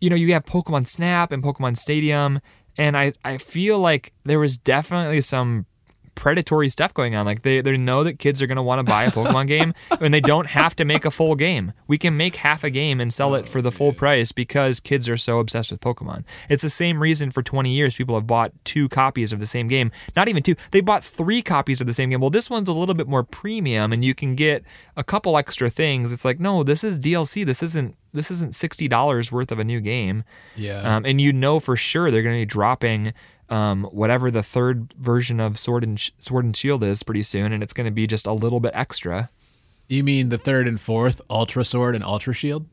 you know, you have Pokemon Snap and Pokemon Stadium, and I, I feel like there was definitely some predatory stuff going on. Like they, they know that kids are gonna want to buy a Pokemon [LAUGHS] game and they don't have to make a full game. We can make half a game and sell it for the full price because kids are so obsessed with Pokemon. It's the same reason for 20 years people have bought two copies of the same game. Not even two. They bought three copies of the same game. Well, this one's a little bit more premium and you can get a couple extra things. It's like, no, this is DLC. This isn't this isn't sixty dollars worth of a new game. yeah, Um, and you know for sure they're going to be dropping um, whatever the third version of Sword and Sh- Sword and Shield is pretty soon, and it's going to be just a little bit extra. you mean the third and fourth Ultra Sword and Ultra Shield?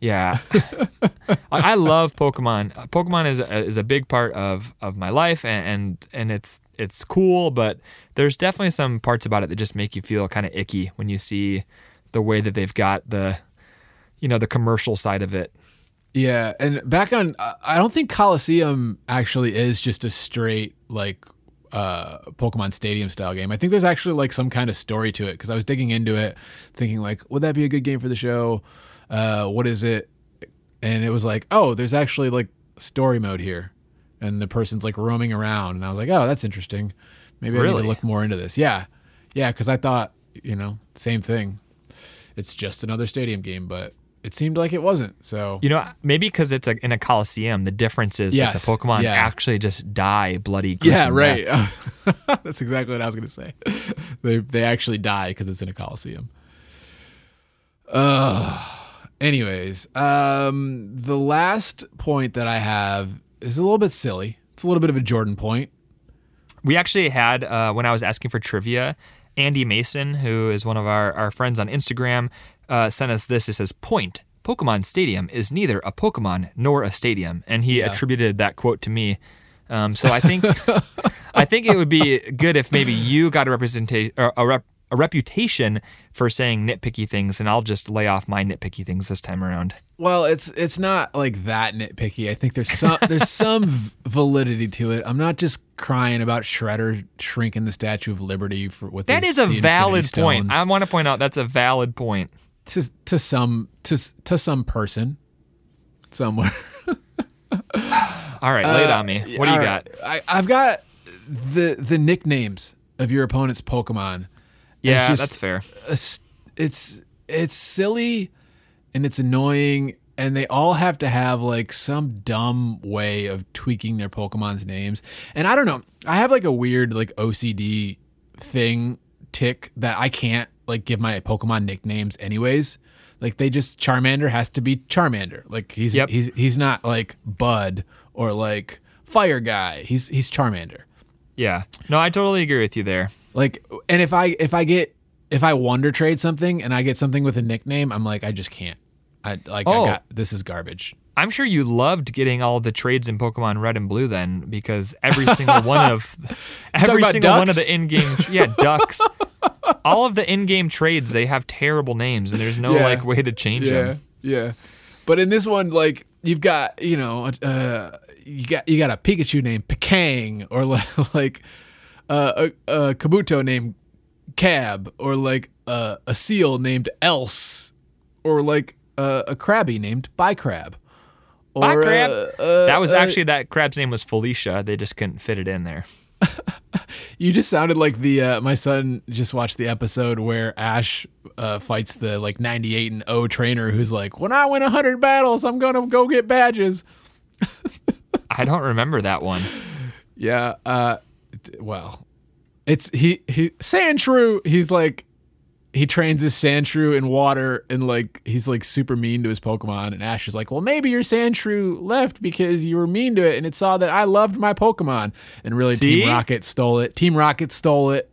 Yeah, [LAUGHS] I, I love Pokemon. Uh, Pokemon is a, is a big part of, of my life, and, and and it's it's cool, but there's definitely some parts about it that just make you feel kind of icky when you see the way that they've got the you know the commercial side of it. Yeah, and back on, I don't think Colosseum actually is just a straight like uh, Pokemon Stadium style game. I think there's actually like some kind of story to it because I was digging into it, thinking like, would that be a good game for the show? Uh, what is it? And it was like, oh, there's actually like story mode here, and the person's like roaming around, and I was like, oh, that's interesting. Maybe I need to look more into this. Yeah, Yeah, because I thought, you know, same thing. It's just another stadium game, but it seemed like it wasn't. So You know, maybe because it's a, in a coliseum, the difference is Yes, that the Pokemon yeah. actually just die bloody. yeah, right. [LAUGHS] That's exactly what I was gonna say. [LAUGHS] they they actually die because it's in a coliseum. Uh, anyways, um, the last point that I have is a little bit silly. It's a little bit of a Jordan point. We actually had uh, when I was asking for trivia, Andy Mason, who is one of our, our friends on Instagram, uh, sent us this. It says, "Point: Pokemon Stadium is neither a Pokemon nor a stadium," and he Yeah. attributed that quote to me. Um, so I think [LAUGHS] I think it would be good if maybe you got a representation a, rep, a reputation for saying nitpicky things, and I'll just lay off my nitpicky things this time around. Well, it's it's not like that nitpicky. I think there's some there's [LAUGHS] some validity to it. I'm not just crying about Shredder shrinking the Statue of Liberty for with That is a valid point. I want to point out that's a valid point. To to some to to some person somewhere. [LAUGHS] All right, lay it on me. What do you Uh, All got? I, I've got the the nicknames of your opponent's Pokemon. Yeah, just- that's fair. a It's it's silly and it's annoying, and they all have to have like some dumb way of tweaking their Pokemon's names. And I don't know. I have like a weird like OCD thing tick that I can't like give my Pokemon nicknames anyways. Like they just Charmander has to be Charmander. Like he's Yep. he's he's not like Bud or like Fire Guy. He's he's Charmander. Yeah. No, I totally agree with you there. Like and if I if I get if I wonder trade something and I get something with a nickname, I'm like I just can't. I like Oh. I got this is garbage. I'm sure you loved getting all the trades in Pokemon Red and Blue then, because every single one of [LAUGHS] every single one of the in-game yeah ducks, [LAUGHS] all of the in-game trades they have terrible names and there's no Yeah. like way to change Yeah, them. yeah. But in this one, like you've got you know uh, you got you got a Pikachu named Pikang or [LAUGHS] like like uh, a, a Kabuto named Cab or like uh, a Seel named Else or like uh, a Krabby named Bicrab. Or, Bye, crab. uh, uh, that was uh, actually that crab's name was Felicia. They just couldn't fit it in there. You just sounded like the uh, my son just watched the episode where Ash uh, fights the like 98 and 0 trainer who's like, "When I win 100 battles, I'm going to go get badges." [LAUGHS] I don't remember that one. Yeah, uh well, it's he he Sandshrew, he's like he trains his Sandshrew in water and like he's like super mean to his Pokemon and Ash is like, "Well, maybe your Sandshrew left because you were mean to it and it saw that I loved my Pokemon." And really See? Team Rocket stole it. Team Rocket stole it.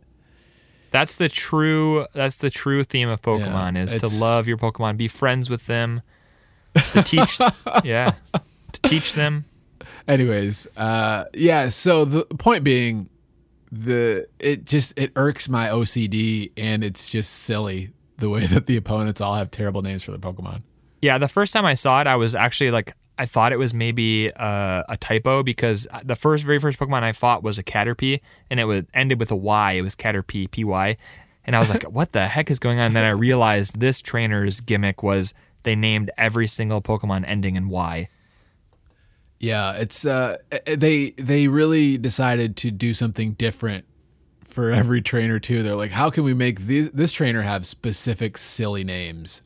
That's the true that's the true theme of Pokemon is to love your Pokemon, be friends with them, to teach [LAUGHS] yeah, to teach them. Anyways, uh, yeah. So the point being, the it just it irks my OCD, and it's just silly the way [LAUGHS] that the opponents all have terrible names for their Pokemon. Yeah, the first time I saw it, I was actually like, I thought it was maybe uh, a typo because the first, very first Pokemon I fought was a Caterpie, and it was ended with a Y. It was Caterpie, P Y, and I was like, [LAUGHS] what the heck is going on? And then I realized this trainer's gimmick was they named every single Pokemon ending in Y. Yeah, it's uh, they they really decided to do something different for every trainer too. They're like, how can we make this this trainer have specific silly names?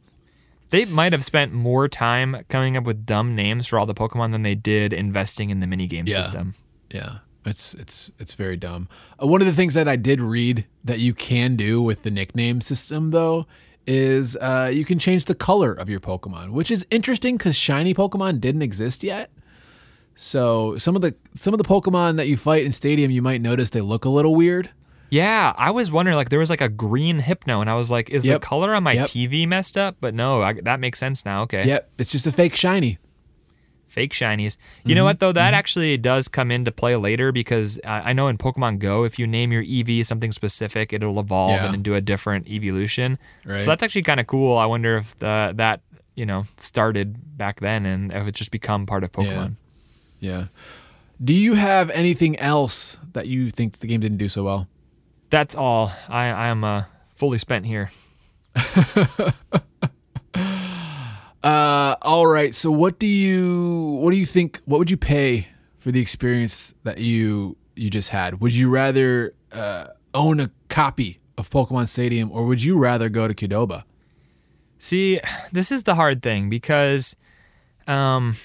They might have spent more time coming up with dumb names for all the Pokemon than they did investing in the minigame Yeah. system. Yeah, it's it's it's very dumb. Uh, one of the things that I did read that you can do with the nickname system though is uh, you can change the color of your Pokemon, which is interesting because shiny Pokemon didn't exist yet. So some of the some of the Pokemon that you fight in Stadium, you might notice they look a little weird. Yeah, I was wondering like there was like a green Hypno, and I was like, is Yep. the color on my Yep. TV messed up? But no, I, that makes sense now. Okay. Yep, it's just a fake shiny. fake shinies. You Mm-hmm. know what though? That actually does come into play later because uh, I know in Pokemon Go, if you name your Eevee something specific, it'll evolve Yeah. and do a different evolution. Right. So that's actually kind of cool. I wonder if the, that you know started back then and if it's just become part of Pokemon. Yeah. Do you have anything else that you think the game didn't do so well? That's all. I I am uh, fully spent here. [LAUGHS] Uh, all right. So what do you what do you think? What would you pay for the experience that you you just had? Would you rather uh, own a copy of Pokemon Stadium, or would you rather go to Qdoba? See, this is the hard thing because um,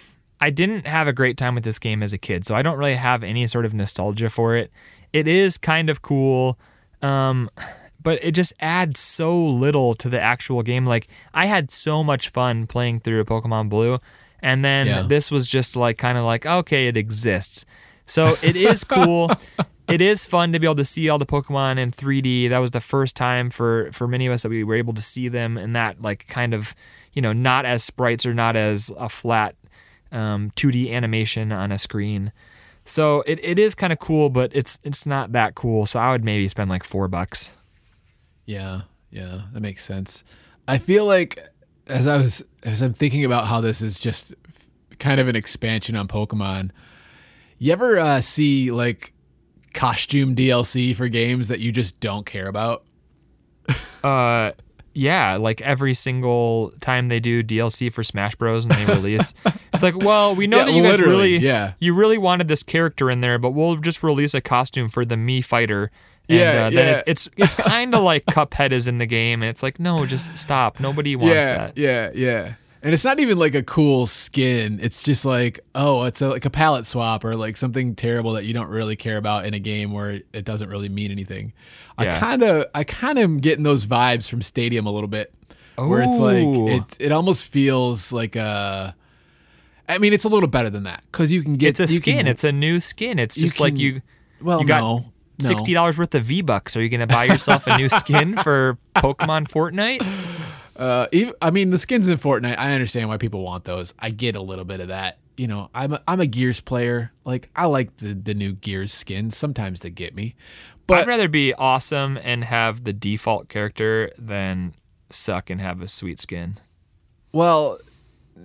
I didn't have a great time with this game as a kid, so I don't really have any sort of nostalgia for it. It is kind of cool, um, but it just adds so little to the actual game. Like, I had so much fun playing through Pokemon Blue, and then Yeah. this was just like kind of like, okay, it exists. So it is cool. [LAUGHS] it is fun to be able to see all the Pokemon in 3D. That was the first time for for many of us that we were able to see them in that like kind of you know not as sprites or not as a flat um, 2D animation on a screen. So it, it is kind of cool, but it's it's not that cool. So I would maybe spend like four bucks. Yeah, yeah, that makes sense. I feel like as I was as I'm thinking about how this is just kind of an expansion on Pokemon. You ever uh, see like costume DLC for games that you just don't care about? Uh, yeah, like every single time they do DLC for Smash Bros. and they release, it's like, well, we know Yeah, that you guys really, yeah. you really wanted this character in there, but we'll just release a costume for the Mii Fighter. And, Yeah, uh, then yeah. it's it's, it's kind of like Cuphead is in the game, and it's like, no, just stop. Nobody wants yeah, that. yeah, yeah. And it's not even like a cool skin. It's just like, oh, it's a, like a palette swap or like something terrible that you don't really care about in a game where it doesn't really mean anything. I kind of, I kind of am getting those vibes from Stadium a little bit, where it's like it, it almost feels like a. I mean, it's a little better than that because you can get It's a skin. Can, it's a new skin. It's you just like you. well, you got no, no. Sixty dollars worth of V bucks. Are you gonna buy yourself a new [LAUGHS] skin for Pokemon Fortnite? Uh, even, I mean, the skins in Fortnite. I understand why people want those. I get a little bit of that. You know, I'm a, I'm a Gears player. Like I like the the new Gears skins. Sometimes they get me, but I'd rather be awesome and have the default character than suck and have a sweet skin. well,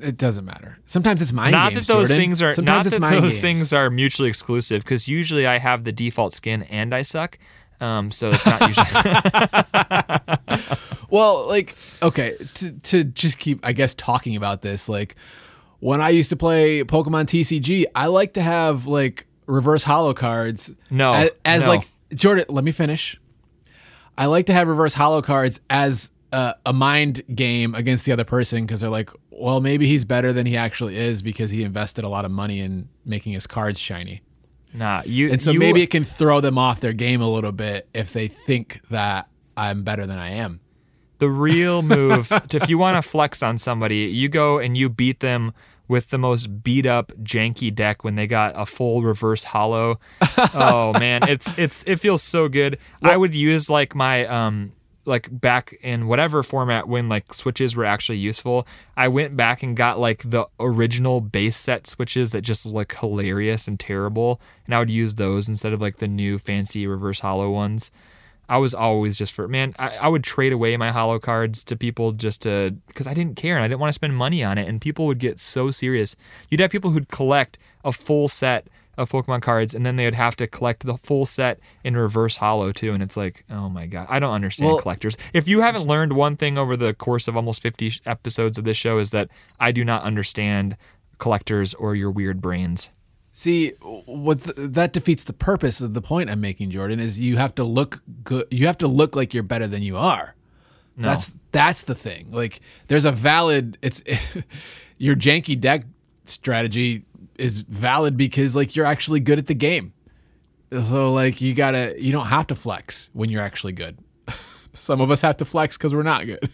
it doesn't matter. Sometimes it's mind not games. that those Jordan. things are Sometimes not that those games. things are mutually exclusive because usually I have the default skin and I suck. Um, so it's not usually. [LAUGHS] Well, like okay, to to just keep I guess talking about this, like when I used to play Pokemon TCG, I like to have like reverse holo cards. No, as, as no. like Jordan. Let me finish. I like to have reverse holo cards as a, a mind game against the other person because they're like, well, maybe he's better than he actually is because he invested a lot of money in making his cards shiny. Nah, you And so you- maybe it can throw them off their game a little bit if they think that I'm better than I am. the real move to, [LAUGHS] if you want to flex on somebody you go and you beat them with the most beat up janky deck when they got a full reverse holo [LAUGHS] oh man it's it's it feels so good i would use like my um like back in whatever format when like switches were actually useful i went back and got like the original base set switches that just look hilarious and terrible and i would use those instead of like the new fancy reverse holo ones I was always just for man. I, I would trade away my holo cards to people just to because I didn't care and I didn't want to spend money on it. And people would get so serious. You'd have people who'd collect a full set of Pokemon cards, and then they would have to collect the full set in reverse holo too. And it's like, oh my god, I don't understand Well- collectors. If you haven't learned one thing over the course of almost 50 episodes of this show, is that I do not understand collectors or your weird brains. See, what th- that defeats the purpose of the point I'm making, Jordan. Is you have to look good. You have to look like you're better than you are. No. That's that's the thing. Like, there's a valid. It's [LAUGHS] your janky deck strategy is valid because like you're actually good at the game. So like you gotta. You don't have to flex when you're actually good. Some of us have to flex because we're not good.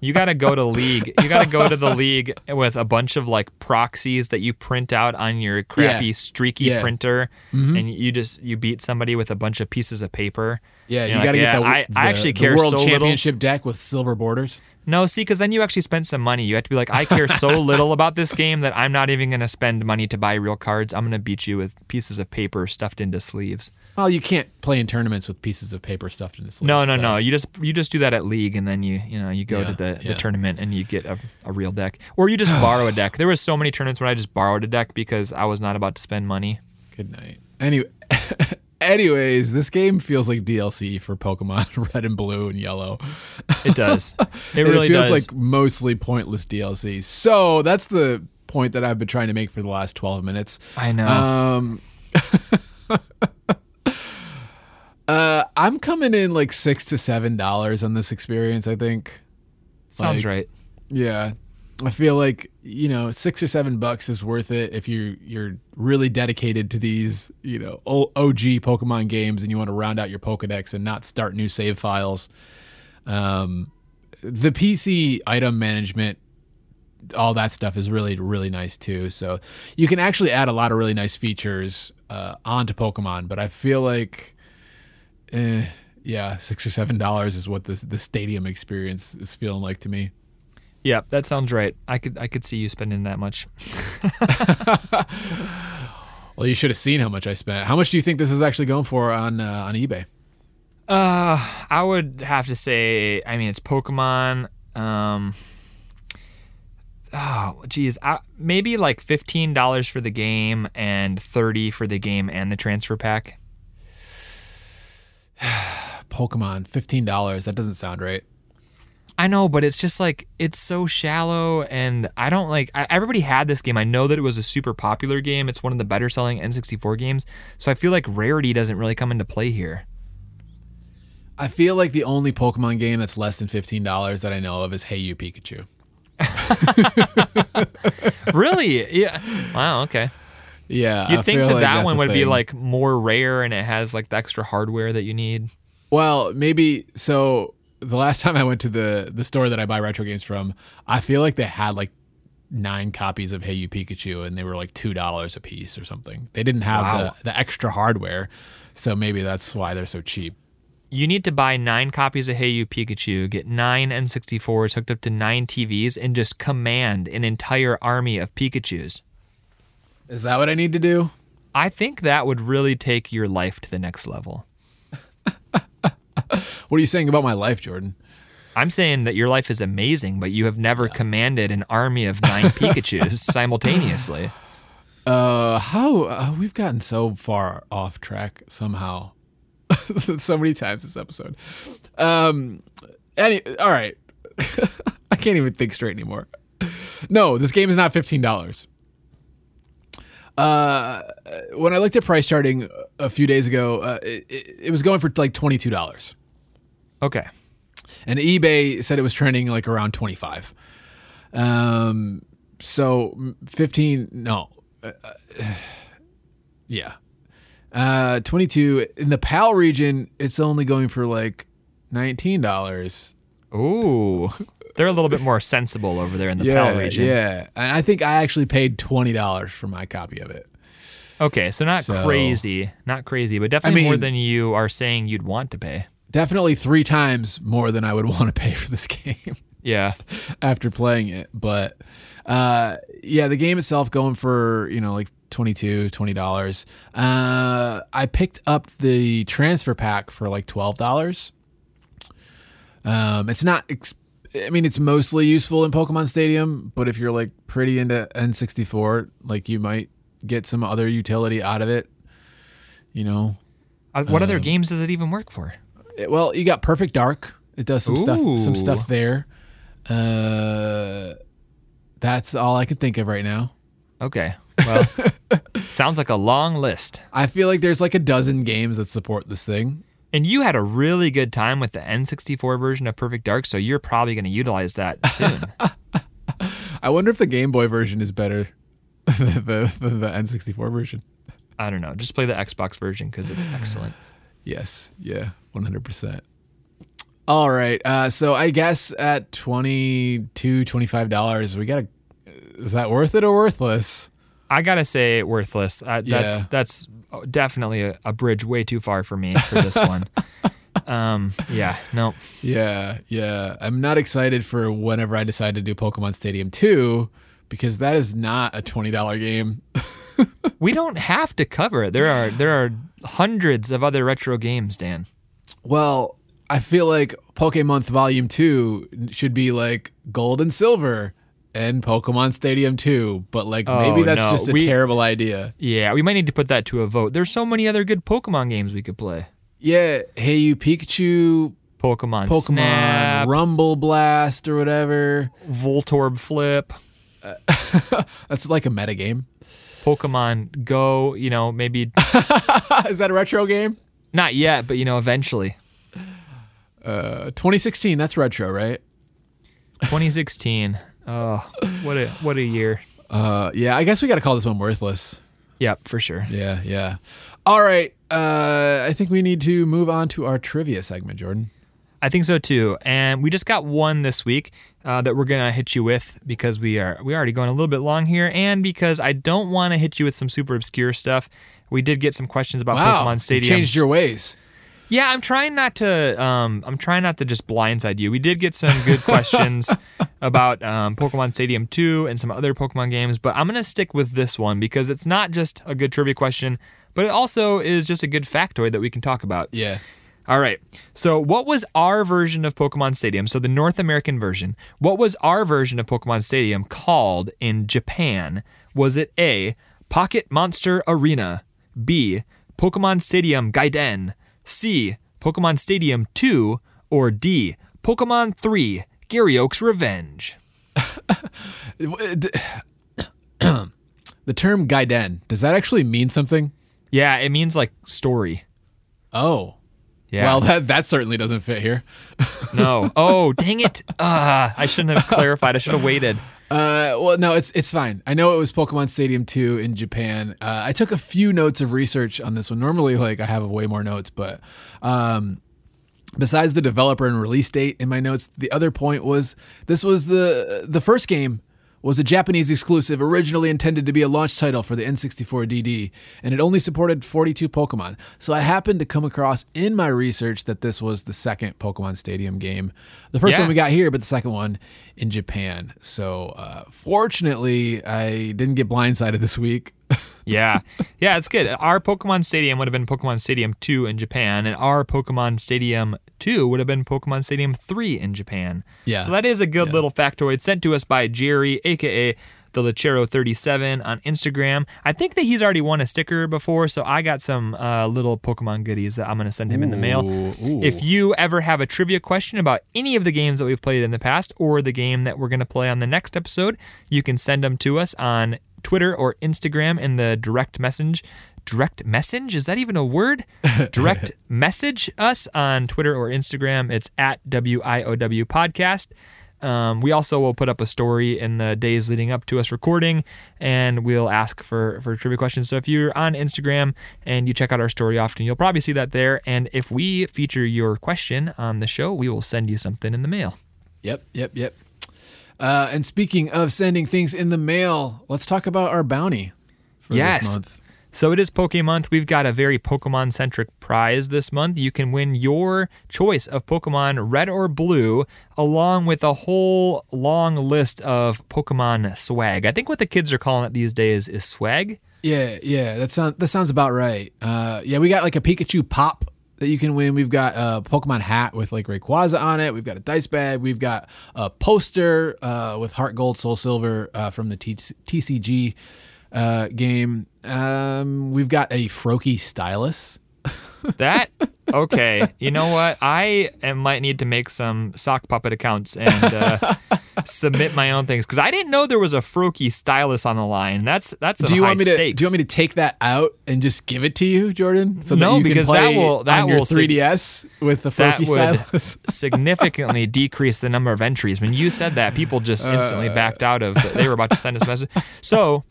You got to go to league. You got to go to the [LAUGHS] league with a bunch of like proxies that you print out on your crappy Yeah. streaky Yeah. Mm-hmm. printer, and you just you beat somebody with a bunch of pieces of paper. Yeah, you You're gotta like, get "Yeah, the, I, the, I actually the care world so little. championship deck with silver borders. No, see, because then you actually spent some money. You have to be like, I care so [LAUGHS] little about this game that I'm not even going to spend money to buy real cards. I'm going to beat you with pieces of paper stuffed into sleeves. Well, you can't play in tournaments with pieces of paper stuffed in the sleeves. No, no, so- no. You just you just do that at league, and then you you know you go Yeah, to the, yeah. the tournament and you get a, a real deck, or you just [SIGHS] borrow a deck. There was so many tournaments where I just borrowed a deck because I was not about to spend money. Good night. Anyway, [LAUGHS] anyways, this game feels like DLC for Pokemon [LAUGHS] Red and Blue and Yellow. It does. [LAUGHS] It really it feels does. like mostly pointless DLC. So that's the point that I've been trying to make for the last 12 minutes. I know. Um, Uh, I'm coming in like six to seven dollars on this experience. I think. Sounds Like- right. Yeah, I feel like you know six or seven bucks is worth it if you you're really dedicated to these you know OG Pokemon games and you want to round out your Pokedex and not start new save files. Um, the PC item management, all that stuff is really really nice too. So you can actually add a lot of really nice features uh, onto Pokemon. But I feel like, eh, yeah, six or seven dollars is what the the stadium experience is feeling like to me. Yeah, that sounds right. I could I could see you spending that much. [LAUGHS] Well, you should have seen how much I spent. How much do you think this is actually going for on uh, on eBay? Uh, I would have to say. I mean, it's Pokemon. Um. Oh, geez. I, maybe like fifteen dollars for the game and thirty for the game and the transfer pack. [SIGHS] Pokemon, fifteen dollars. That doesn't sound right. I know, but it's just like it's so shallow, and I don't like. I, everybody had this game. I know that it was a super popular game. It's one of the better selling N64 games. So I feel like rarity doesn't really come into play here. I feel like the only Pokemon game that's less than fifteen dollars that I know of is Hey You Pikachu. [LAUGHS] really? Yeah. Wow. Okay. Yeah, You'd I think that like that one would be like more rare and it has like the extra hardware that you need. Well, maybe so. The last [LAUGHS] time I went to the the store that I buy retro games from, I feel like they had like nine copies of Hey You Pikachu, and they were like two dollars a piece or something. They didn't have Wow. the, the extra hardware, so maybe that's why they're so cheap. You need to buy nine copies of Hey You Pikachu, get nine N64s hooked up to nine TVs, and just command an entire army of Pikachus. Is that what I need to do? I think that would really take your life to the next level. [LAUGHS] What are you saying about my life, Jordan? I'm saying that your life is amazing, but you have never commanded an army of nine [LAUGHS] Pikachus simultaneously. Uh, how uh, we've gotten so far off track somehow, [LAUGHS] so many times this episode. Um, any all right, I can't even think straight anymore. No, this game is not fifteen dollars. Uh, when I looked at price charting a few days ago, uh, it, it, was going for like twenty two dollars, Okay. and eBay said it was trending like around twenty five. Um, so fifteen, no, uh, uh, yeah, uh, twenty two in the PAL region. It's only going for like nineteen dollars. Ooh. They're a little bit more sensible over there in the Yeah, PAL region. yeah, and I think I actually paid twenty dollars for my copy of it. Okay, so not So- crazy, not crazy, but definitely more mean- than you are saying you'd want to pay. Definitely three times more than I would [LAUGHS] want to pay for this game. [LAUGHS] Yeah. after playing it. But uh, yeah, the game itself going for, you know, like 22 $20. Uh, I picked up the transfer pack for like $12. Um, it's not, ex- I mean, it's mostly useful in Pokemon Stadium, but if you're like pretty into N64, like you might get some other utility out of it. You know, Uh, what other games does it even work for? it- well, you got Perfect Dark. It does some stuff, some stuff there. Uh, that's all I can think of right now. Okay. Well, [LAUGHS] sounds like a long list. I feel like there's like a dozen games that support this thing. And you had a really good time with the N64 version of Perfect Dark, so you're probably going to utilize that soon. [LAUGHS] I wonder if the Game Boy version is better [LAUGHS] than the, than the N64 version. I don't know. Just play the Xbox version because it's [SIGHS] excellent. Yes, yeah, 100%. All right, uh, so I guess at $22, $25, we got to. Is that worth it or worthless? I gotta say, worthless. Uh, that's Yeah. that's definitely a, a bridge way too far for me for this [LAUGHS] one. um, yeah, no. Yeah, yeah. I'm not excited for whenever I decide to do Pokemon Stadium 2 because that is not a $20 game. [LAUGHS] We don't have to cover it. There are there are hundreds of other retro games, Dan. Well, I feel like Pokemon Volume 2 should be like gold and silver and Pokemon Stadium 2, but like maybe Oh, that's no, just a we- terrible idea. Yeah, we might need to put that to a vote. There's so many other good Pokemon games we could play. Yeah, Hey You Pikachu, Pokemon, Pokemon Snap, Rumble Blast or whatever. Voltorb Flip, [LAUGHS] That's like a meta game. Pokemon Go. You know, maybe [LAUGHS] is that a retro game? Not yet, but you know, eventually. Uh, 2016. That's retro, right? 2016. Oh, what a what a year. Uh, yeah. I guess we got to call this one worthless. Yep, for sure. Yeah, yeah. All right. Uh, I think we need to move on to our trivia segment, Jordan. I think so too. And we just got one this week uh, that we're gonna hit you with because we are we already going a little bit long here, and because I don't want to hit you with some super obscure stuff. We did get some questions about Wow, Pokemon you Stadium. changed your ways. Yeah, I'm trying not to. Um, I'm trying not to just blindside you. We did get some good [LAUGHS] questions about um, Pokemon Stadium 2 and some other Pokemon games, but I'm gonna stick with this one because it's not just a good trivia question, but it also is just a good factoid that we can talk about. Yeah. All right. So, what was our version of Pokemon Stadium? So, the North American version. What was our version of Pokemon Stadium called in Japan? Was it A, Pocket Monster Arena, B, Pokemon Stadium Gaiden, C, Pokemon Stadium 2, or D, Pokemon 3, Gary Oak's Revenge? [COUGHS] The term Gaiden, does that actually mean something? Yeah, it means like story. Oh. Yeah. Well, that that certainly doesn't fit here. no. [LAUGHS] Oh, dang it. Ah, I shouldn't have [LAUGHS] clarified. I should have waited. Uh, well, no, it's it's fine. I know it was Pokemon Stadium 2 in Japan. Uh, I took a few notes of research on this one. Normally, like I have way more notes, but um, besides the developer and release date in my notes, the other point was this was the the first game was a Japanese exclusive, originally intended to be a launch title for the N64 DD, and it only supported 42 Pokemon. So I happened to come across in my research that this was the second Pokemon Stadium game. The first Yeah. one we got here, but the second one in Japan. So uh, fortunately, I didn't get blindsided this week. [LAUGHS] Yeah. Yeah, it's good. Our Pokemon Stadium would have been Pokemon Stadium 2 in Japan, and our Pokemon Stadium 2 would have been Pokemon Stadium 3 in Japan. Yeah. So that is a good little factoid sent to us by Jerry, aka the Lechero37 on Instagram. I think that he's already won a sticker before, so I got some uh, little Pokemon goodies that I'm going to send him in the mail. Ooh, ooh. If you ever have a trivia question about any of the games that we've played in the past or the game that we're going to play on the next episode, you can send them to us on Twitter or Instagram in the direct message. Direct message? Is that even a word? [LAUGHS] Direct message us on Twitter or Instagram. It's at WIOW Podcast. Um, we also will put up a story in the days leading up to us recording, and we'll ask for, for trivia questions. So if you're on Instagram and you check out our story often, you'll probably see that there. And if we feature your question on the show, we will send you something in the mail. Yep, yep, yep. Uh, and speaking of sending things in the mail, let's talk about our bounty for Yes. this month. So it is Pokemon Month. We've got a very Pokemon centric prize this month. You can win your choice of Pokemon red or blue, along with a whole long list of Pokemon swag. I think what the kids are calling it these days is swag. Yeah, yeah, that sounds that sounds about right. Uh, yeah, we got like a Pikachu pop that you can win. We've got a Pokemon hat with like Rayquaza on it. We've got a dice bag. We've got a poster uh, with Heart Gold, Soul Silver uh, from the T- TCG uh, game. Um, we've got a Froakie stylus. That okay? You know what? I am, might need to make some sock puppet accounts and uh, [LAUGHS] submit my own things because I didn't know there was a Froakie stylus on the line. That's that's Do you want me to? Do you want me to take that out and just give it to you, Jordan? So No, that you because that will- that will sig- 3ds with the Froakie would stylus. [LAUGHS] significantly decrease the number of entries. When you said that, people just instantly Uh. backed out of. They were about to send us a message. So,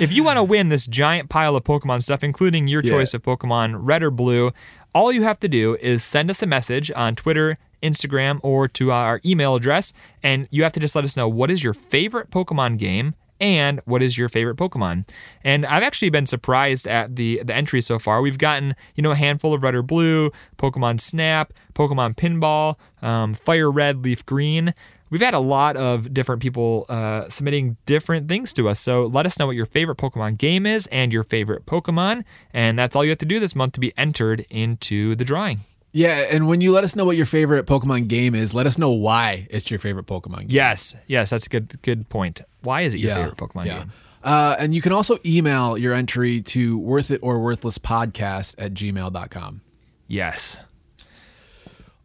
if you want to win this giant pile of Pokemon stuff, including your Yeah. choice of Pokemon, red or blue, all you have to do is send us a message on Twitter. Instagram or to our email address, and you have to just let us know what is your favorite Pokemon game and what is your favorite Pokemon. And I've actually been surprised at the the entries so far. We've gotten you know a handful of Red or Blue, Pokemon Snap, Pokemon Pinball, um, Fire Red, Leaf Green. We've had a lot of different people uh, submitting different things to us. So let us know what your favorite Pokemon game is and your favorite Pokemon. And that's all you have to do this month to be entered into the drawing. Yeah, and when you let us know what your favorite Pokemon game is, let us know why it's your favorite Pokemon game. Yes, yes, that's a good good point. Why is it your favorite Pokemon yeah. game? Uh, and you can also email your entry to worth it or worthless podcast at gmail.com. Yes.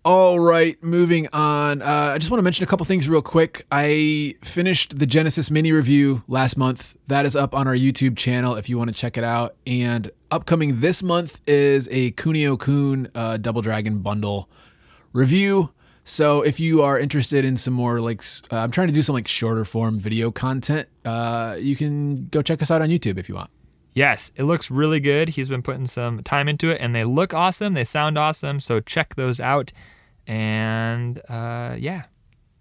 All right, moving on. Uh, I just want to mention a couple things real quick. I finished the Genesis mini review last month. That is up on our YouTube channel if you want to check it out. And upcoming this month is a Kunio Kun uh, Double Dragon bundle review. So if you are interested in some more like uh, I'm trying to do some like shorter form video content, uh, you can go check us out on YouTube if you want. Yes, it looks really good. He's been putting some time into it, and they look awesome. They sound awesome. So check those out. And uh, yeah,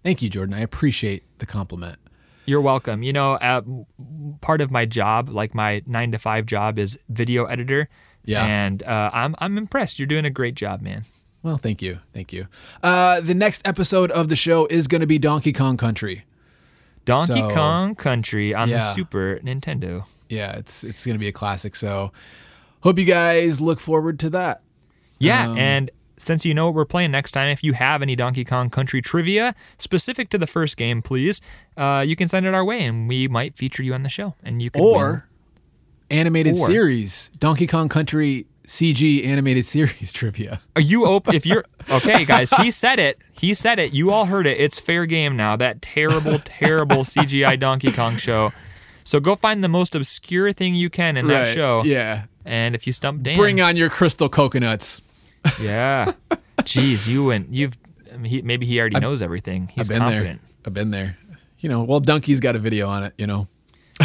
Thank you, Jordan. I appreciate the compliment. you're welcome. You know, uh, part of my job, like my nine to five job, is video editor. Yeah. And uh, I'm I'm impressed. You're doing a great job, man. Well, thank you. Thank you. Uh, the next episode of the show is going to be Donkey Kong Country. Donkey So- Kong Country on the Super Nintendo. Yeah, it's it's going to be a classic. So, hope you guys look forward to that. Yeah, Um, and since you know what we're playing next time, if you have any Donkey Kong Country trivia specific to the first game, please, uh, you can send it our way, and we might feature you on the show. And you can Or animated Or- series, Donkey Kong Country CG animated [LAUGHS] series trivia. Are you open? If you're okay, guys, he said it. He said it. You all heard it. It's fair game now. That terrible, terrible [LAUGHS] CGI Donkey Kong show. So go find the most obscure thing you can in that show. Yeah. And if you stump Dan, Bring on your crystal coconuts. Yeah. Jeez, you and you've. I mean, he, maybe he already knows everything. He's I've been confident. there. I've been there. You know, well, Donkey's got a video on it. You know.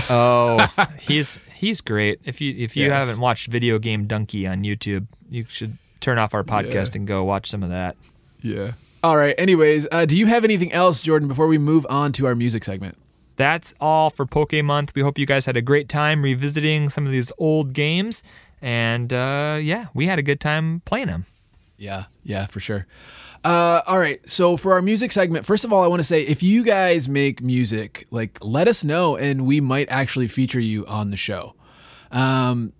Oh, [LAUGHS] he's he's great. If you if you Yes. haven't watched Video Game Donkey on YouTube, you should turn off our podcast and go watch some of that. Yeah. All right. Anyways, uh, do you have anything else, Jordan, before we move on to our music segment? That's all for Poke Month. We hope you guys had a great time revisiting some of these old games, and uh, yeah, we had a good time playing them. Yeah, yeah, for sure. Uh, all right, so for our music segment, first of all, I want to say if you guys make music, like let us know, and we might actually feature you on the show. Um,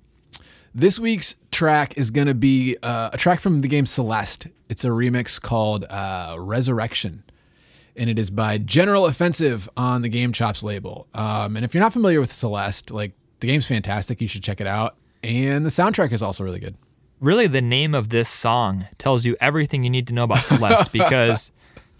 this week's track is going to be uh, a track from the game Celeste. It's a remix called uh, Resurrection, and it is by General Offensive on the GameChops label. Um, and if you're not familiar with Celeste, like the game's fantastic, you should check it out. And the soundtrack is also really good. Really, the name of this song tells you everything you need to know about Celeste [LAUGHS] because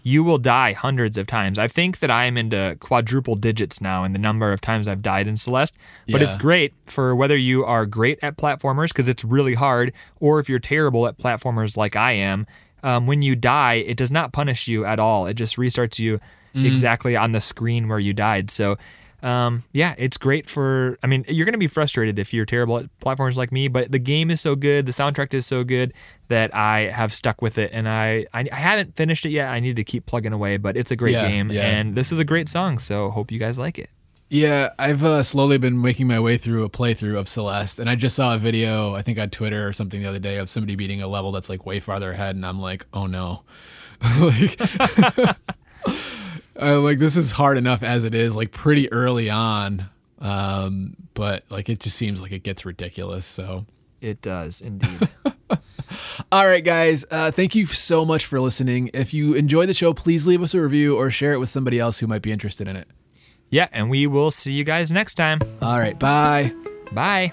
you will die hundreds of times. I think that I am into quadruple digits now in the number of times I've died in Celeste, but it's great for whether you are great at platformers because it's really hard, or if you're terrible at platformers like I am. Um, when you die, it does not punish you at all. It just restarts you exactly on the screen where you died. So, um, yeah, it's great for. I mean, you're going to be frustrated if you're terrible at platforms like me, but the game is so good, the soundtrack is so good that I have stuck with it, and I I, I haven't finished it yet. I need to keep plugging away, but it's a great Yeah, game, yeah. and this is a great song. So hope you guys like it. Yeah, I've uh, slowly been making my way through a playthrough of Celeste, and I just saw a video, I think on Twitter or something the other day, of somebody beating a level that's like way farther ahead, and I'm like, oh no, [LAUGHS] like, [LAUGHS] I'm like this is hard enough as it is, like pretty early on, um, but like it just seems like it gets ridiculous. So, It does indeed. [LAUGHS] all right, guys, uh, thank you so much for listening. If you enjoy the show, please leave us a review or share it with somebody else who might be interested in it. yeah, and we will see you guys next time. All right, bye. Bye.